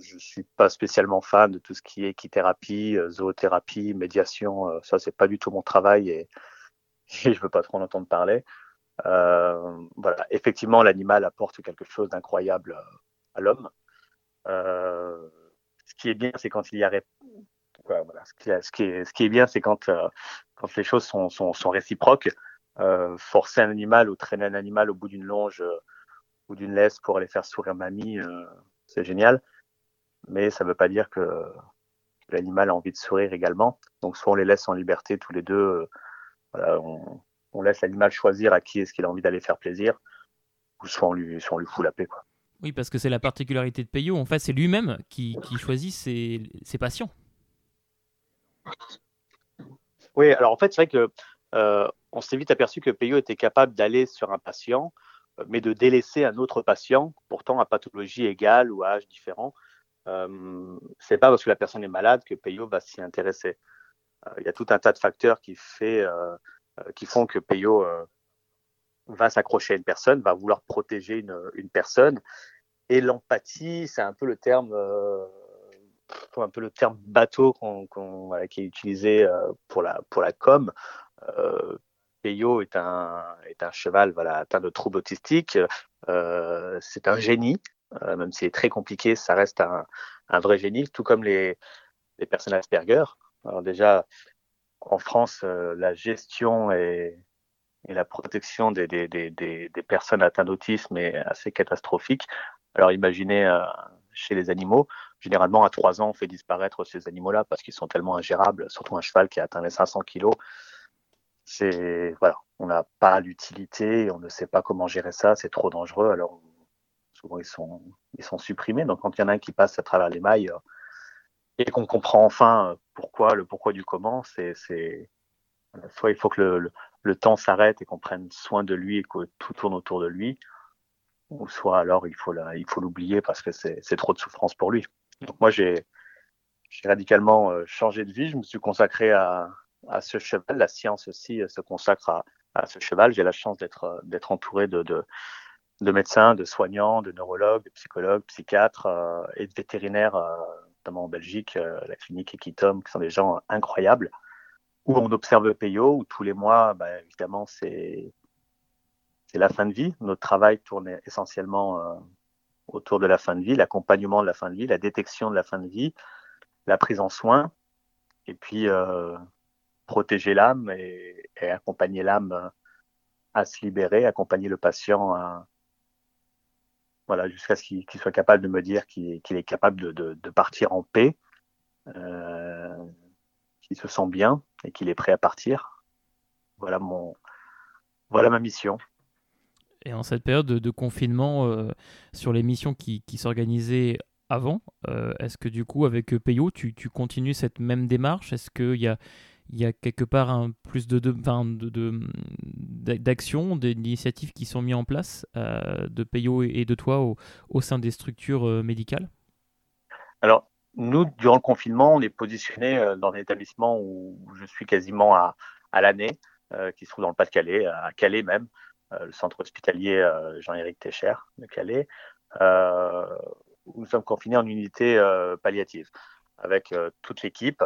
je suis pas spécialement fan de tout ce qui est équithérapie, zoothérapie, médiation. ça, c'est pas du tout mon travail et, et je veux pas trop en entendre parler. Euh, voilà, effectivement, l'animal apporte quelque chose d'incroyable à l'homme. Euh, ce qui est bien, c'est quand il y a voilà, ce, qui, est, ce qui est bien, c'est quand, euh, quand les choses sont, sont, sont réciproques. Euh, forcer un animal ou traîner un animal au bout d'une longe euh, ou d'une laisse pour aller faire sourire mamie, c'est génial. Mais ça ne veut pas dire que, l'animal a envie de sourire également. Donc soit on les laisse en liberté tous les deux, voilà, on laisse l'animal choisir à qui est-ce qu'il a envie d'aller faire plaisir, ou soit on lui, soit on lui fout la paix. Quoi.
Oui, parce que c'est la particularité de Peyo. En fait, c'est lui-même qui, qui, choisit ses, ses, patients.
Oui, alors en fait, c'est vrai que euh, on s'est vite aperçu que Peyo était capable d'aller sur un patient, euh, mais de délaisser un autre patient, pourtant à pathologie égale ou à âge différent. Euh, c'est pas parce que la personne est malade que Peyo va s'y intéresser. Euh, il y a tout un tas de facteurs qui fait qui font que Peyo euh, va s'accrocher à une personne, va vouloir protéger une, une personne. Et l'empathie, c'est un peu le terme, euh, un peu le terme bateau qu'on, qu'on, voilà, qui est utilisé pour la pour la com. Euh, Peyo est un est un cheval voilà atteint de troubles autistiques. Euh, c'est un génie, euh, même si c'est très compliqué, ça reste un, un vrai génie, tout comme les les personnes Asperger. Alors déjà, en France, euh, la gestion et, et, la protection des, des, des, des personnes atteintes d'autisme est assez catastrophique. Alors imaginez euh, chez les animaux, généralement à trois ans, on fait disparaître ces animaux-là parce qu'ils sont tellement ingérables, surtout un cheval qui a atteint les 500 kilos. C'est voilà, on n'a pas l'utilité, on ne sait pas comment gérer ça, c'est trop dangereux. Alors souvent ils sont ils sont supprimés. Donc quand il y en a un qui passe à travers les mailles, et qu'on comprend enfin pourquoi, le pourquoi du comment, c'est, c'est soit il faut que le, le, temps s'arrête et qu'on prenne soin de lui et que tout tourne autour de lui, ou soit alors il faut la, il faut l'oublier parce que c'est, c'est trop de souffrance pour lui. Donc moi j'ai, j'ai radicalement changé de vie, je me suis consacré à, à ce cheval. La science aussi se consacre à, à ce cheval. J'ai la chance d'être, d'être entouré de, de, de médecins, de soignants, de neurologues, de psychologues, psychiatres euh, et de vétérinaires euh, notamment en Belgique, euh, la clinique Equitom, qui sont des gens incroyables, où on observe Peyo, où tous les mois, bah, évidemment, c'est la fin de vie. Notre travail tourne essentiellement euh, autour de la fin de vie, l'accompagnement de la fin de vie, la détection de la fin de vie, la prise en soin, et puis euh, protéger l'âme et, et, accompagner l'âme à se libérer, accompagner le patient à, voilà, jusqu'à ce qu'il qu soit capable de me dire qu'il qu est capable de, partir en paix, euh, qu'il se sent bien et qu'il est prêt à partir. Voilà mon, voilà ma mission.
Et en cette période de, confinement, euh, sur les missions qui, s'organisaient avant, euh, est-ce que du coup, avec Peyo, tu, tu continues cette même démarche? Est-ce qu'il y a il y a quelque part un plus de, de, de, d'actions, d'initiatives qui sont mises en place euh, de Peyo et de toi au, au sein des structures euh, médicales?
Alors, nous, durant le confinement, on est positionné euh, dans un établissement où je suis quasiment à, à l'année, qui se trouve dans le Pas-de-Calais, à Calais même, le centre hospitalier Jean-Éric Técher de Calais, où nous sommes confinés en unité palliative avec toute l'équipe.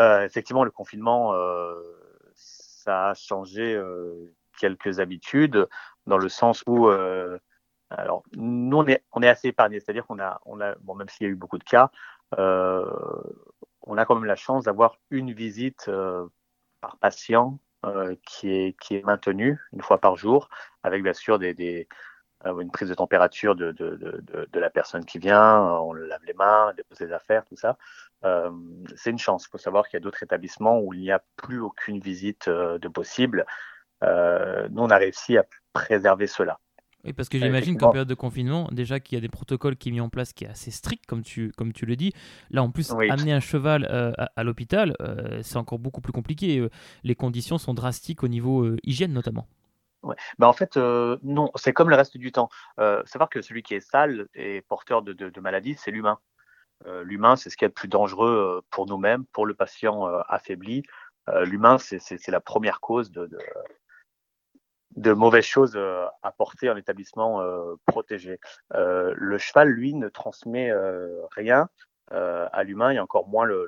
Euh, effectivement, le confinement, euh, ça a changé euh, quelques habitudes dans le sens où, alors, nous, on est, on est assez épargnés, c'est-à-dire qu'on a, on a, bon, même s'il y a eu beaucoup de cas, on a quand même la chance d'avoir une visite par patient euh, qui est qui est maintenue une fois par jour, avec bien sûr des, des euh, une prise de température de, de, de, de, la personne qui vient, on lave les mains, dépose les affaires, tout ça. Euh, c'est une chance. Il faut savoir qu'il y a d'autres établissements où il n'y a plus aucune visite euh, de possible. Euh, nous, on a réussi à préserver cela.
Oui, parce que j'imagine qu'en période de confinement, déjà qu'il y a des protocoles qui sont mis en place qui est assez strict, comme tu, comme tu le dis. Là, en plus, oui. amener un cheval euh, à, à l'hôpital, euh, c'est encore beaucoup plus compliqué. Les conditions sont drastiques au niveau euh, hygiène, notamment.
Ouais. Bah en fait, euh, non, c'est comme le reste du temps. Euh, savoir que celui qui est sale et porteur de, de, maladies, c'est l'humain. Euh, l'humain, c'est ce qui est le plus dangereux pour nous-mêmes, pour le patient affaibli. l'humain, c'est la première cause de, mauvaises choses à porter en établissement protégé. Le cheval, lui, ne transmet rien à l'humain et encore moins le,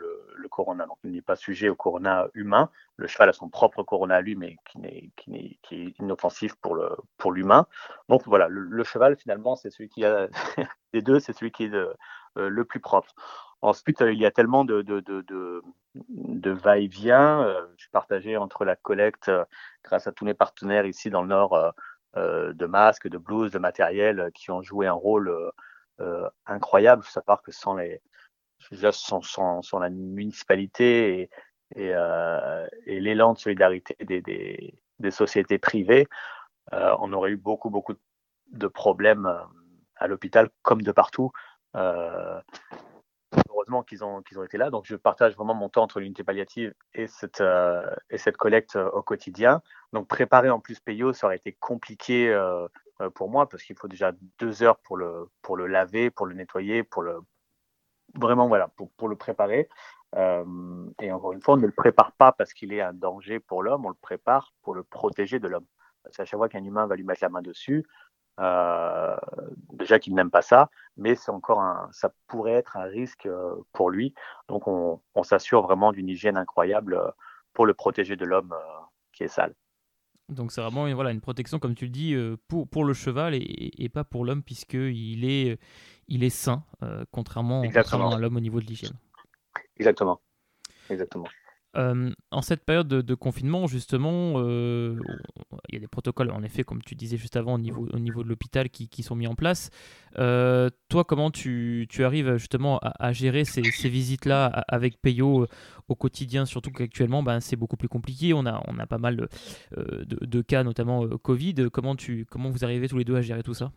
corona. Donc, il n'est pas sujet au corona humain. Le cheval a son propre corona à lui, mais qui, n'est, qui, n'est, qui est inoffensif pour, le, pour l'humain. Donc voilà, le, cheval, finalement, c'est celui qui a des deux, c'est celui qui est le plus propre. Ensuite, il y a tellement de, de, de va-et-vient. Je suis partagé entre la collecte, grâce à tous mes partenaires ici dans le Nord, de masques, de blouses, de matériel qui ont joué un rôle incroyable. Il faut savoir que sans, les, sans, sans, sans la municipalité et, et, et l'élan de solidarité des, des, sociétés privées, on aurait eu beaucoup, beaucoup de problèmes à l'hôpital comme de partout. Euh, heureusement qu'ils ont, qu'ils ont été là. Donc, je partage vraiment mon temps entre l'unité palliative et cette, euh, et cette collecte euh, au quotidien. Donc, préparer en plus Payo, ça aurait été compliqué euh, pour moi parce qu'il faut déjà deux heures pour le, pour le laver, pour le nettoyer, pour le. Vraiment, voilà, pour, pour le préparer. et encore une fois, on ne le prépare pas parce qu'il est un danger pour l'homme, on le prépare pour le protéger de l'homme. Parce qu'à chaque fois qu'un humain va lui mettre la main dessus, euh, déjà qu'il n'aime pas ça, mais c'est encore un, ça pourrait être un risque euh, pour lui. Donc on, s'assure vraiment d'une hygiène incroyable euh, pour le protéger de l'homme qui est sale.
Donc c'est vraiment voilà, une protection, comme tu le dis, pour, pour le cheval et, pas pour l'homme, puisqu'il est, il est sain, contrairement, contrairement, à l'homme au niveau de l'hygiène.
Exactement. Exactement.
Euh, en cette période de, confinement, justement, euh, il y a des protocoles, en effet, comme tu disais juste avant, au niveau, au niveau de l'hôpital qui, qui, sont mis en place. Euh, toi, comment tu, tu, arrives justement à, gérer ces, ces visites-là avec Payo au quotidien, surtout qu'actuellement, ben, c'est beaucoup plus compliqué. On a, on a pas mal de, de, de cas, notamment Covid. Comment, tu, comment vous arrivez tous les deux à gérer tout ça?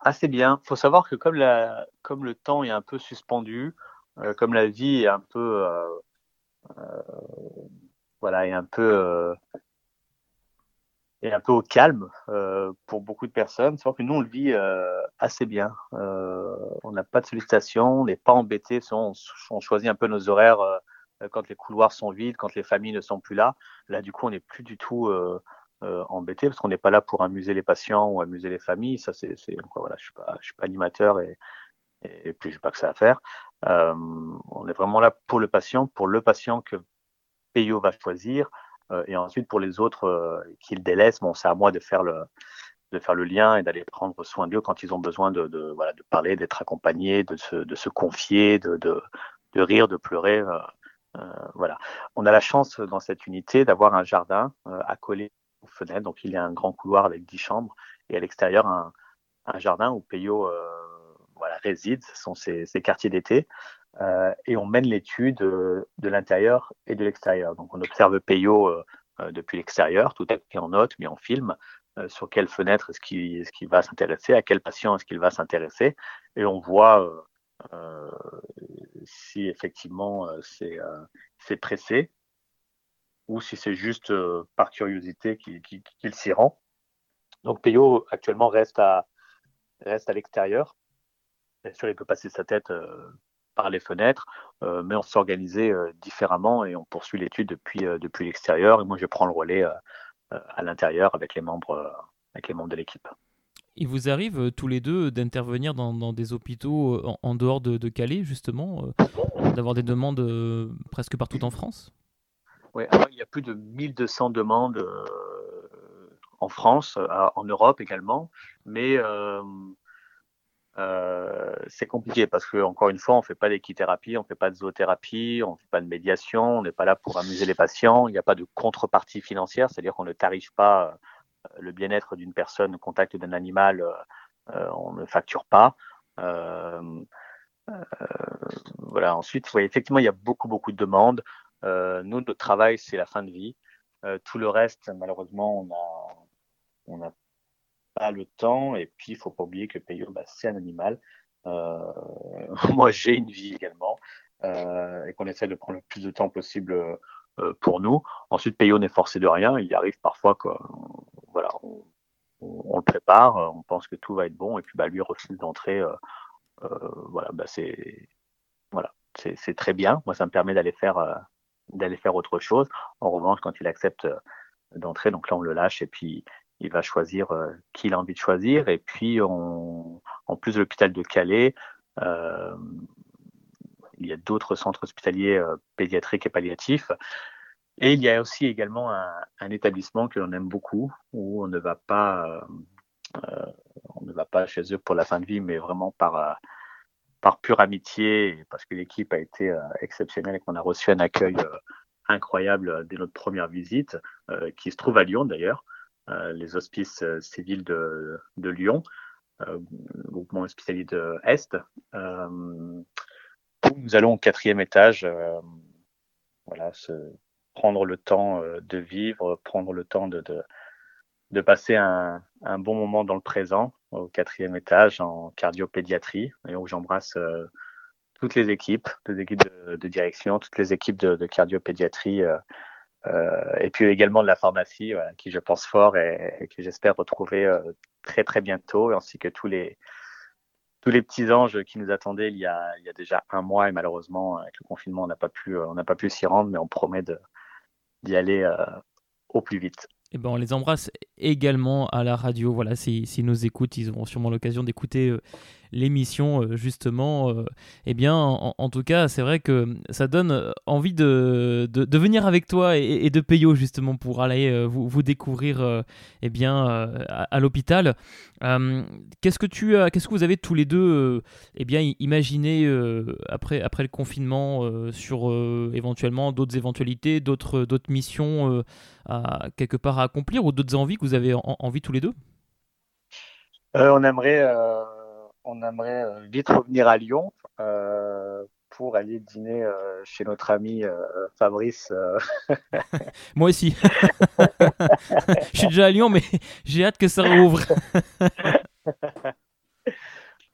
Assez bien. Il faut savoir que comme, la, comme le temps est un peu suspendu, euh, comme la vie est un peu, euh, euh, voilà, est un peu est un peu au calme euh, pour beaucoup de personnes. C'est vrai que nous, on le vit euh, assez bien. Euh, on n'a pas de sollicitation, on n'est pas embêté. On, on, choisit un peu nos horaires quand les couloirs sont vides, quand les familles ne sont plus là. Là, du coup, on n'est plus du tout embêté parce qu'on n'est pas là pour amuser les patients ou amuser les familles. Ça, c'est, voilà, je suis pas, je suis pas animateur et, et puis j'ai pas que ça à faire. Euh, on est vraiment là pour le patient, pour le patient que Payo va choisir, euh, et ensuite pour les autres euh, qu'il délaisse, bon, c'est à moi de faire le de faire le lien et d'aller prendre soin d'eux quand ils ont besoin de, de, voilà, de parler, d'être accompagnés, de se, de se confier, de, de, de rire, de pleurer. Euh, voilà. On a la chance dans cette unité d'avoir un jardin accolé aux fenêtres. Donc il y a un grand couloir avec dix chambres et à l'extérieur un, un jardin où Payo voilà, résident, ce sont ces, quartiers d'été, euh, et on mène l'étude euh, de l'intérieur et de l'extérieur. Donc on observe Peyo euh, depuis l'extérieur, tout est pris en note, mis en film, sur quelle fenêtre est-ce qu'il est qu va s'intéresser, à quel patient est-ce qu'il va s'intéresser, et on voit si effectivement c'est pressé ou si c'est juste par curiosité qu'il s'y rend. Donc Peyo actuellement reste à, l'extérieur Bien sûr, il peut passer sa tête euh, par les fenêtres, euh, mais on s'est organisé euh, différemment et on poursuit l'étude depuis, l'extérieur. Et moi, je prends le relais à l'intérieur avec les membres de l'équipe.
Il vous arrive tous les deux d'intervenir dans, des hôpitaux en, dehors de, Calais, justement, d'avoir des demandes presque partout en France?
Oui, il y a plus de 1200 demandes en France, en Europe également, mais euh, c'est compliqué parce que encore une fois, on fait pas d'équithérapie, on fait pas de zoothérapie, on fait pas de médiation, on n'est pas là pour amuser les patients. Il n'y a pas de contrepartie financière, c'est-à-dire qu'on ne tarife pas euh, le bien-être d'une personne au contact d'un animal, euh, on ne facture pas. voilà. Ensuite, voyez, effectivement, il y a beaucoup beaucoup de demandes. Nous, notre travail, c'est la fin de vie. tout le reste, malheureusement, on a on a pas le temps. Et puis, il faut pas oublier que Peyo, bah, c'est un animal. Euh, moi, j'ai une vie également. Euh, et qu'on essaie de prendre le plus de temps possible euh, pour nous. Ensuite, Peyo n'est forcé de rien. Il arrive parfois que, voilà, on, le prépare, on pense que tout va être bon, et puis bah, lui refuse d'entrer. voilà, bah, c'est voilà, c'est très bien. Moi, ça me permet d'aller faire d'aller faire autre chose. En revanche, quand il accepte d'entrée. Donc là, on le lâche et puis il va choisir qui il a envie de choisir. Et puis, on, en plus de l'hôpital de Calais, il y a d'autres centres hospitaliers pédiatriques et palliatifs. Et il y a aussi également un, établissement que l'on aime beaucoup, où on ne va pas, euh, on ne va pas chez eux pour la fin de vie, mais vraiment par par pure amitié, parce que l'équipe a été euh, exceptionnelle et qu'on a reçu un accueil euh, incroyable dès notre première visite, euh, qui se trouve à Lyon d'ailleurs, les hospices civils de, de Lyon, groupement hospitalier de Est. nous allons au quatrième étage, voilà, se prendre le temps de vivre, prendre le temps de, de, de passer un, un, bon moment dans le présent au quatrième étage en cardiopédiatrie et où j'embrasse euh, toutes les équipes, les équipes de, de, direction, toutes les équipes de, de cardiopédiatrie euh, euh, et puis également de la pharmacie voilà, qui je pense fort et, et que j'espère retrouver euh, très très bientôt ainsi que tous les tous les petits anges qui nous attendaient il y a, il y a déjà un mois et malheureusement avec le confinement on n'a pas pu on n'a pas pu s'y rendre mais on promet d'y aller au plus vite.
Eh ben, on les embrasse également à la radio. Voilà, s'ils si, nous écoutent, ils auront sûrement l'occasion d'écouter euh, l'émission euh, justement. Euh, eh bien, en, tout cas, c'est vrai que ça donne envie de, de, venir avec toi et, de payer justement pour aller vous, vous, découvrir eh bien à, l'hôpital. qu'est-ce que tu as, qu'est-ce que vous avez tous les deux eh bien imaginé après après le confinement sur éventuellement d'autres éventualités, d'autres d'autres missions à quelque part à accomplir ou d'autres envies que vous avez envie tous les deux?
On aimerait on aimerait euh, vite revenir à Lyon euh, pour aller dîner euh, chez notre ami Fabrice.
Moi aussi. Je suis déjà à Lyon, mais j'ai hâte que ça rouvre.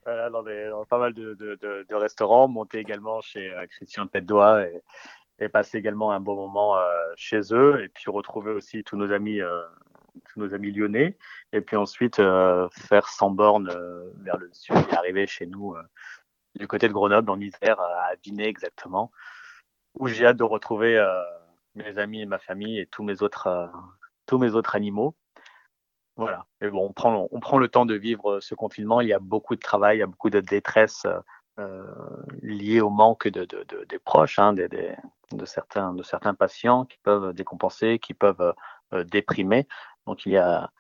voilà, dans, pas mal de, restaurants, monter également chez Christian Tête et, et, passer également un bon moment chez eux, et puis retrouver aussi tous nos amis tous nos amis lyonnais, et puis ensuite euh, faire 100 bornes euh, vers le sud et arriver chez nous euh, du côté de Grenoble en hiver à Vinay exactement, où j'ai hâte de retrouver mes amis et ma famille et tous mes autres, tous mes autres animaux. Voilà. Et bon, on prend, on prend le temps de vivre ce confinement. Il y a beaucoup de travail, il y a beaucoup de détresse euh, liée au manque de, de, de des proches, hein, de, certains, de certains patients qui peuvent décompenser, qui peuvent euh, déprimer. Donc il y a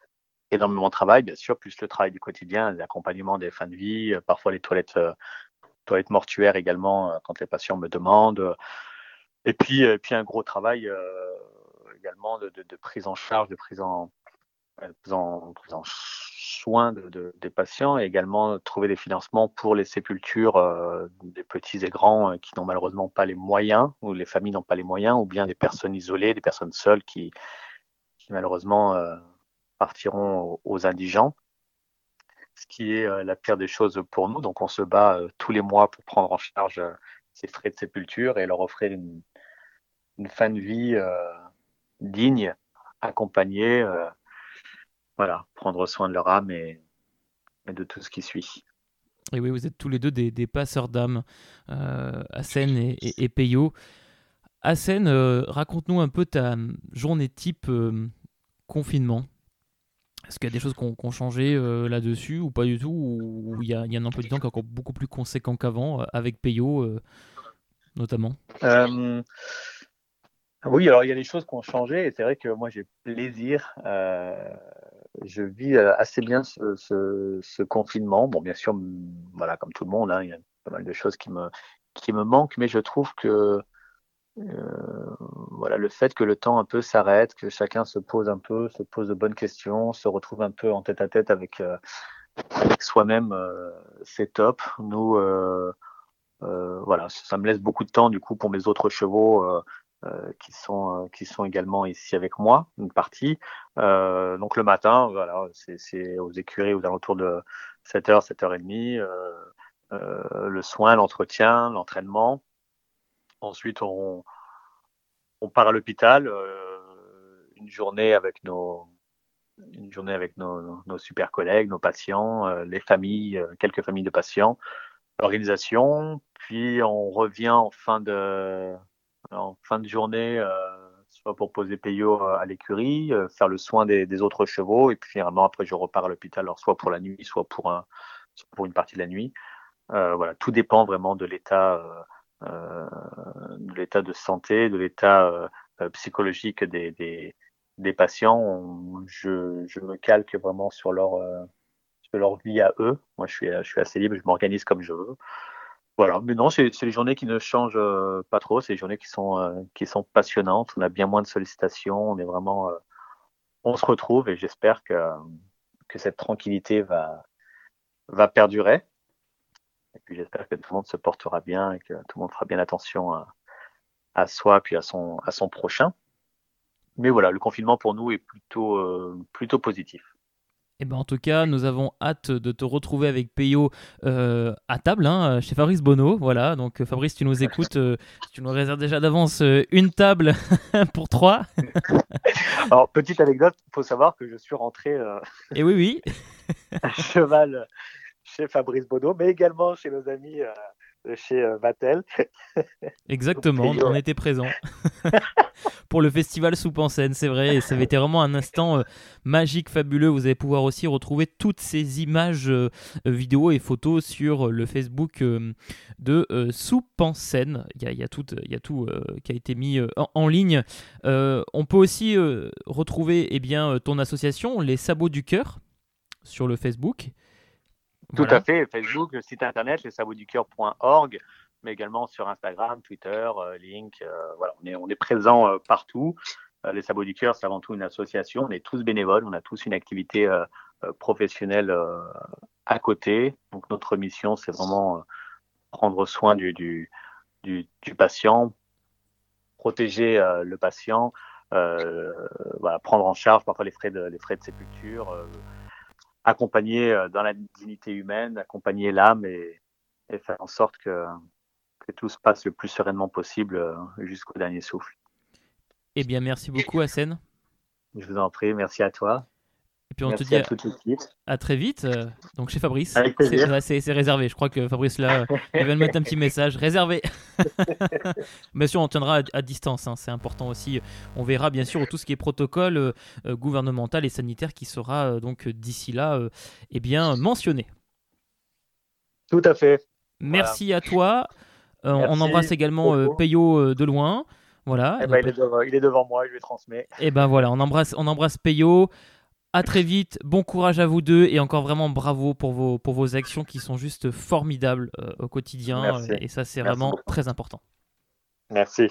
énormément de travail, bien sûr, plus le travail du quotidien, l'accompagnement des fins de vie, euh, parfois les toilettes, euh, mortuaires également euh, quand les patients me demandent. Et puis, un gros travail également de, prise en charge, de prise en, soin de, des patients et également trouver des financements pour les sépultures des petits et grands qui n'ont malheureusement pas les moyens ou les familles n'ont pas les moyens ou bien des personnes isolées, des personnes seules qui, malheureusement euh, partiront aux, indigents, ce qui est euh, la pire des choses pour nous. Donc on se bat euh, tous les mois pour prendre en charge ces frais de sépulture et leur offrir une, fin de vie digne, accompagnée, voilà, prendre soin de leur âme et, de tout ce qui suit.
Et oui, vous êtes tous les deux des, passeurs d'âme, euh, et, et, et Peyo. raconte-nous un peu ta journée type confinement Est-ce qu'il y a des choses qui ont, changé euh, là-dessus ou pas du tout Ou il y y a, un emploi du temps qui est encore beaucoup plus conséquent qu'avant, euh, avec Peyo euh, notamment?
Oui, alors il y a des choses qui ont changé et c'est vrai que moi j'ai plaisir. je vis assez bien ce, ce, confinement. Bon, bien sûr, voilà, comme tout le monde, hein, il y a pas mal de choses qui me, qui me manquent, mais je trouve que euh, voilà, le fait que le temps un peu s'arrête, que chacun se pose un peu, se pose de bonnes questions, se retrouve un peu en tête à tête avec, euh, avec soi-même, euh, c'est top. Nous, voilà, ça me laisse beaucoup de temps du coup pour mes autres chevaux. qui sont qui sont également ici avec moi une partie donc le matin voilà c'est aux écuries aux alentours de 7h 7h30 le soin l'entretien l'entraînement Ensuite, on, on part à l'hôpital, euh, une journée avec nos, une journée avec nos, nos super collègues, nos patients, euh, les familles, euh, quelques familles de patients, l'organisation. Puis on revient en fin de, en fin de journée soit pour poser Payot à l'écurie, faire le soin des, autres chevaux, et puis finalement après je repars à l'hôpital, alors soit pour la nuit, soit pour, un, pour une partie de la nuit. voilà, tout dépend vraiment de l'état, de l'état de santé, de l'état psychologique des, des, des patients. je, je, me calque vraiment sur leur, sur leur vie à eux. Moi, je suis, je suis assez libre, je m'organise comme je veux. Voilà, mais non, c'est les journées qui ne changent euh, pas trop, c'est les journées qui sont, euh, qui sont passionnantes, on a bien moins de sollicitations, on est vraiment, euh, on se retrouve et j'espère que, que cette tranquillité va, va perdurer. Et puis j'espère que tout le monde se portera bien et que tout le monde fera bien attention à, à soi puis à son, à son prochain. Mais voilà, le confinement pour nous est plutôt, plutôt positif.
Eh ben, en tout cas, nous avons hâte de te retrouver avec Peyo euh, à table, hein, chez Fabrice Bono. Voilà, donc euh, Fabrice, tu nous écoutes, euh, tu nous réserves déjà d'avance une table pour trois.
Alors, petite anecdote, il faut savoir que je suis rentré
Et eh oui, oui.
à cheval chez Fabrice Bono, mais également chez nos amis chez Vatel.
Exactement, on était présents pour le festival Soupe en scène, c'est vrai, et ça avait été vraiment un instant euh, magique, fabuleux. Vous allez pouvoir aussi retrouver toutes ces images, euh, vidéos et photos sur le Facebook euh, de Soupe en scène. Il y a, tout, y a tout qui a été mis en, ligne. on peut aussi retrouver eh bien, ton association, Les Sabots du Cœur, sur le Facebook.
Tout à fait, Facebook, le site internet, lessabotsducoeur.org, mais également sur Instagram, Twitter, euh, Link. Euh, voilà, on est, on est présent euh, partout. les Sabots du Cœur, c'est avant tout une association. On est tous bénévoles, on a tous une activité professionnelle à côté. Donc notre mission, c'est vraiment prendre soin du, du, du, du patient, protéger le patient, voilà, prendre en charge parfois les frais de, les frais de sépulture accompagner euh, dans la dignité humaine, accompagner l'âme et, faire en sorte que, tout se passe le plus sereinement possible euh, jusqu'au dernier souffle.
Eh bien, merci beaucoup, Hassan.
Je vous en prie, merci à toi.
Et puis on te dit à, à, très vite. Euh, donc chez Fabrice, c'est réservé. Je crois que Fabrice là, il va mettre un petit message réservé. bien sûr, on tiendra à, distance. Hein, c'est important aussi. On verra bien sûr tout ce qui est protocole euh, euh, gouvernemental et sanitaire qui sera donc d'ici là, eh bien mentionné.
Tout à fait.
Merci à toi. on embrasse également Payot de loin. Voilà.
Eh ben, il, est devant, moi, je lui transmets.
Et eh ben voilà, on embrasse, on embrasse Payot. À très vite, bon courage à vous deux et encore vraiment bravo pour vos, pour vos actions qui sont juste formidables euh, au quotidien. Et ça, c'est vraiment très important.
Merci.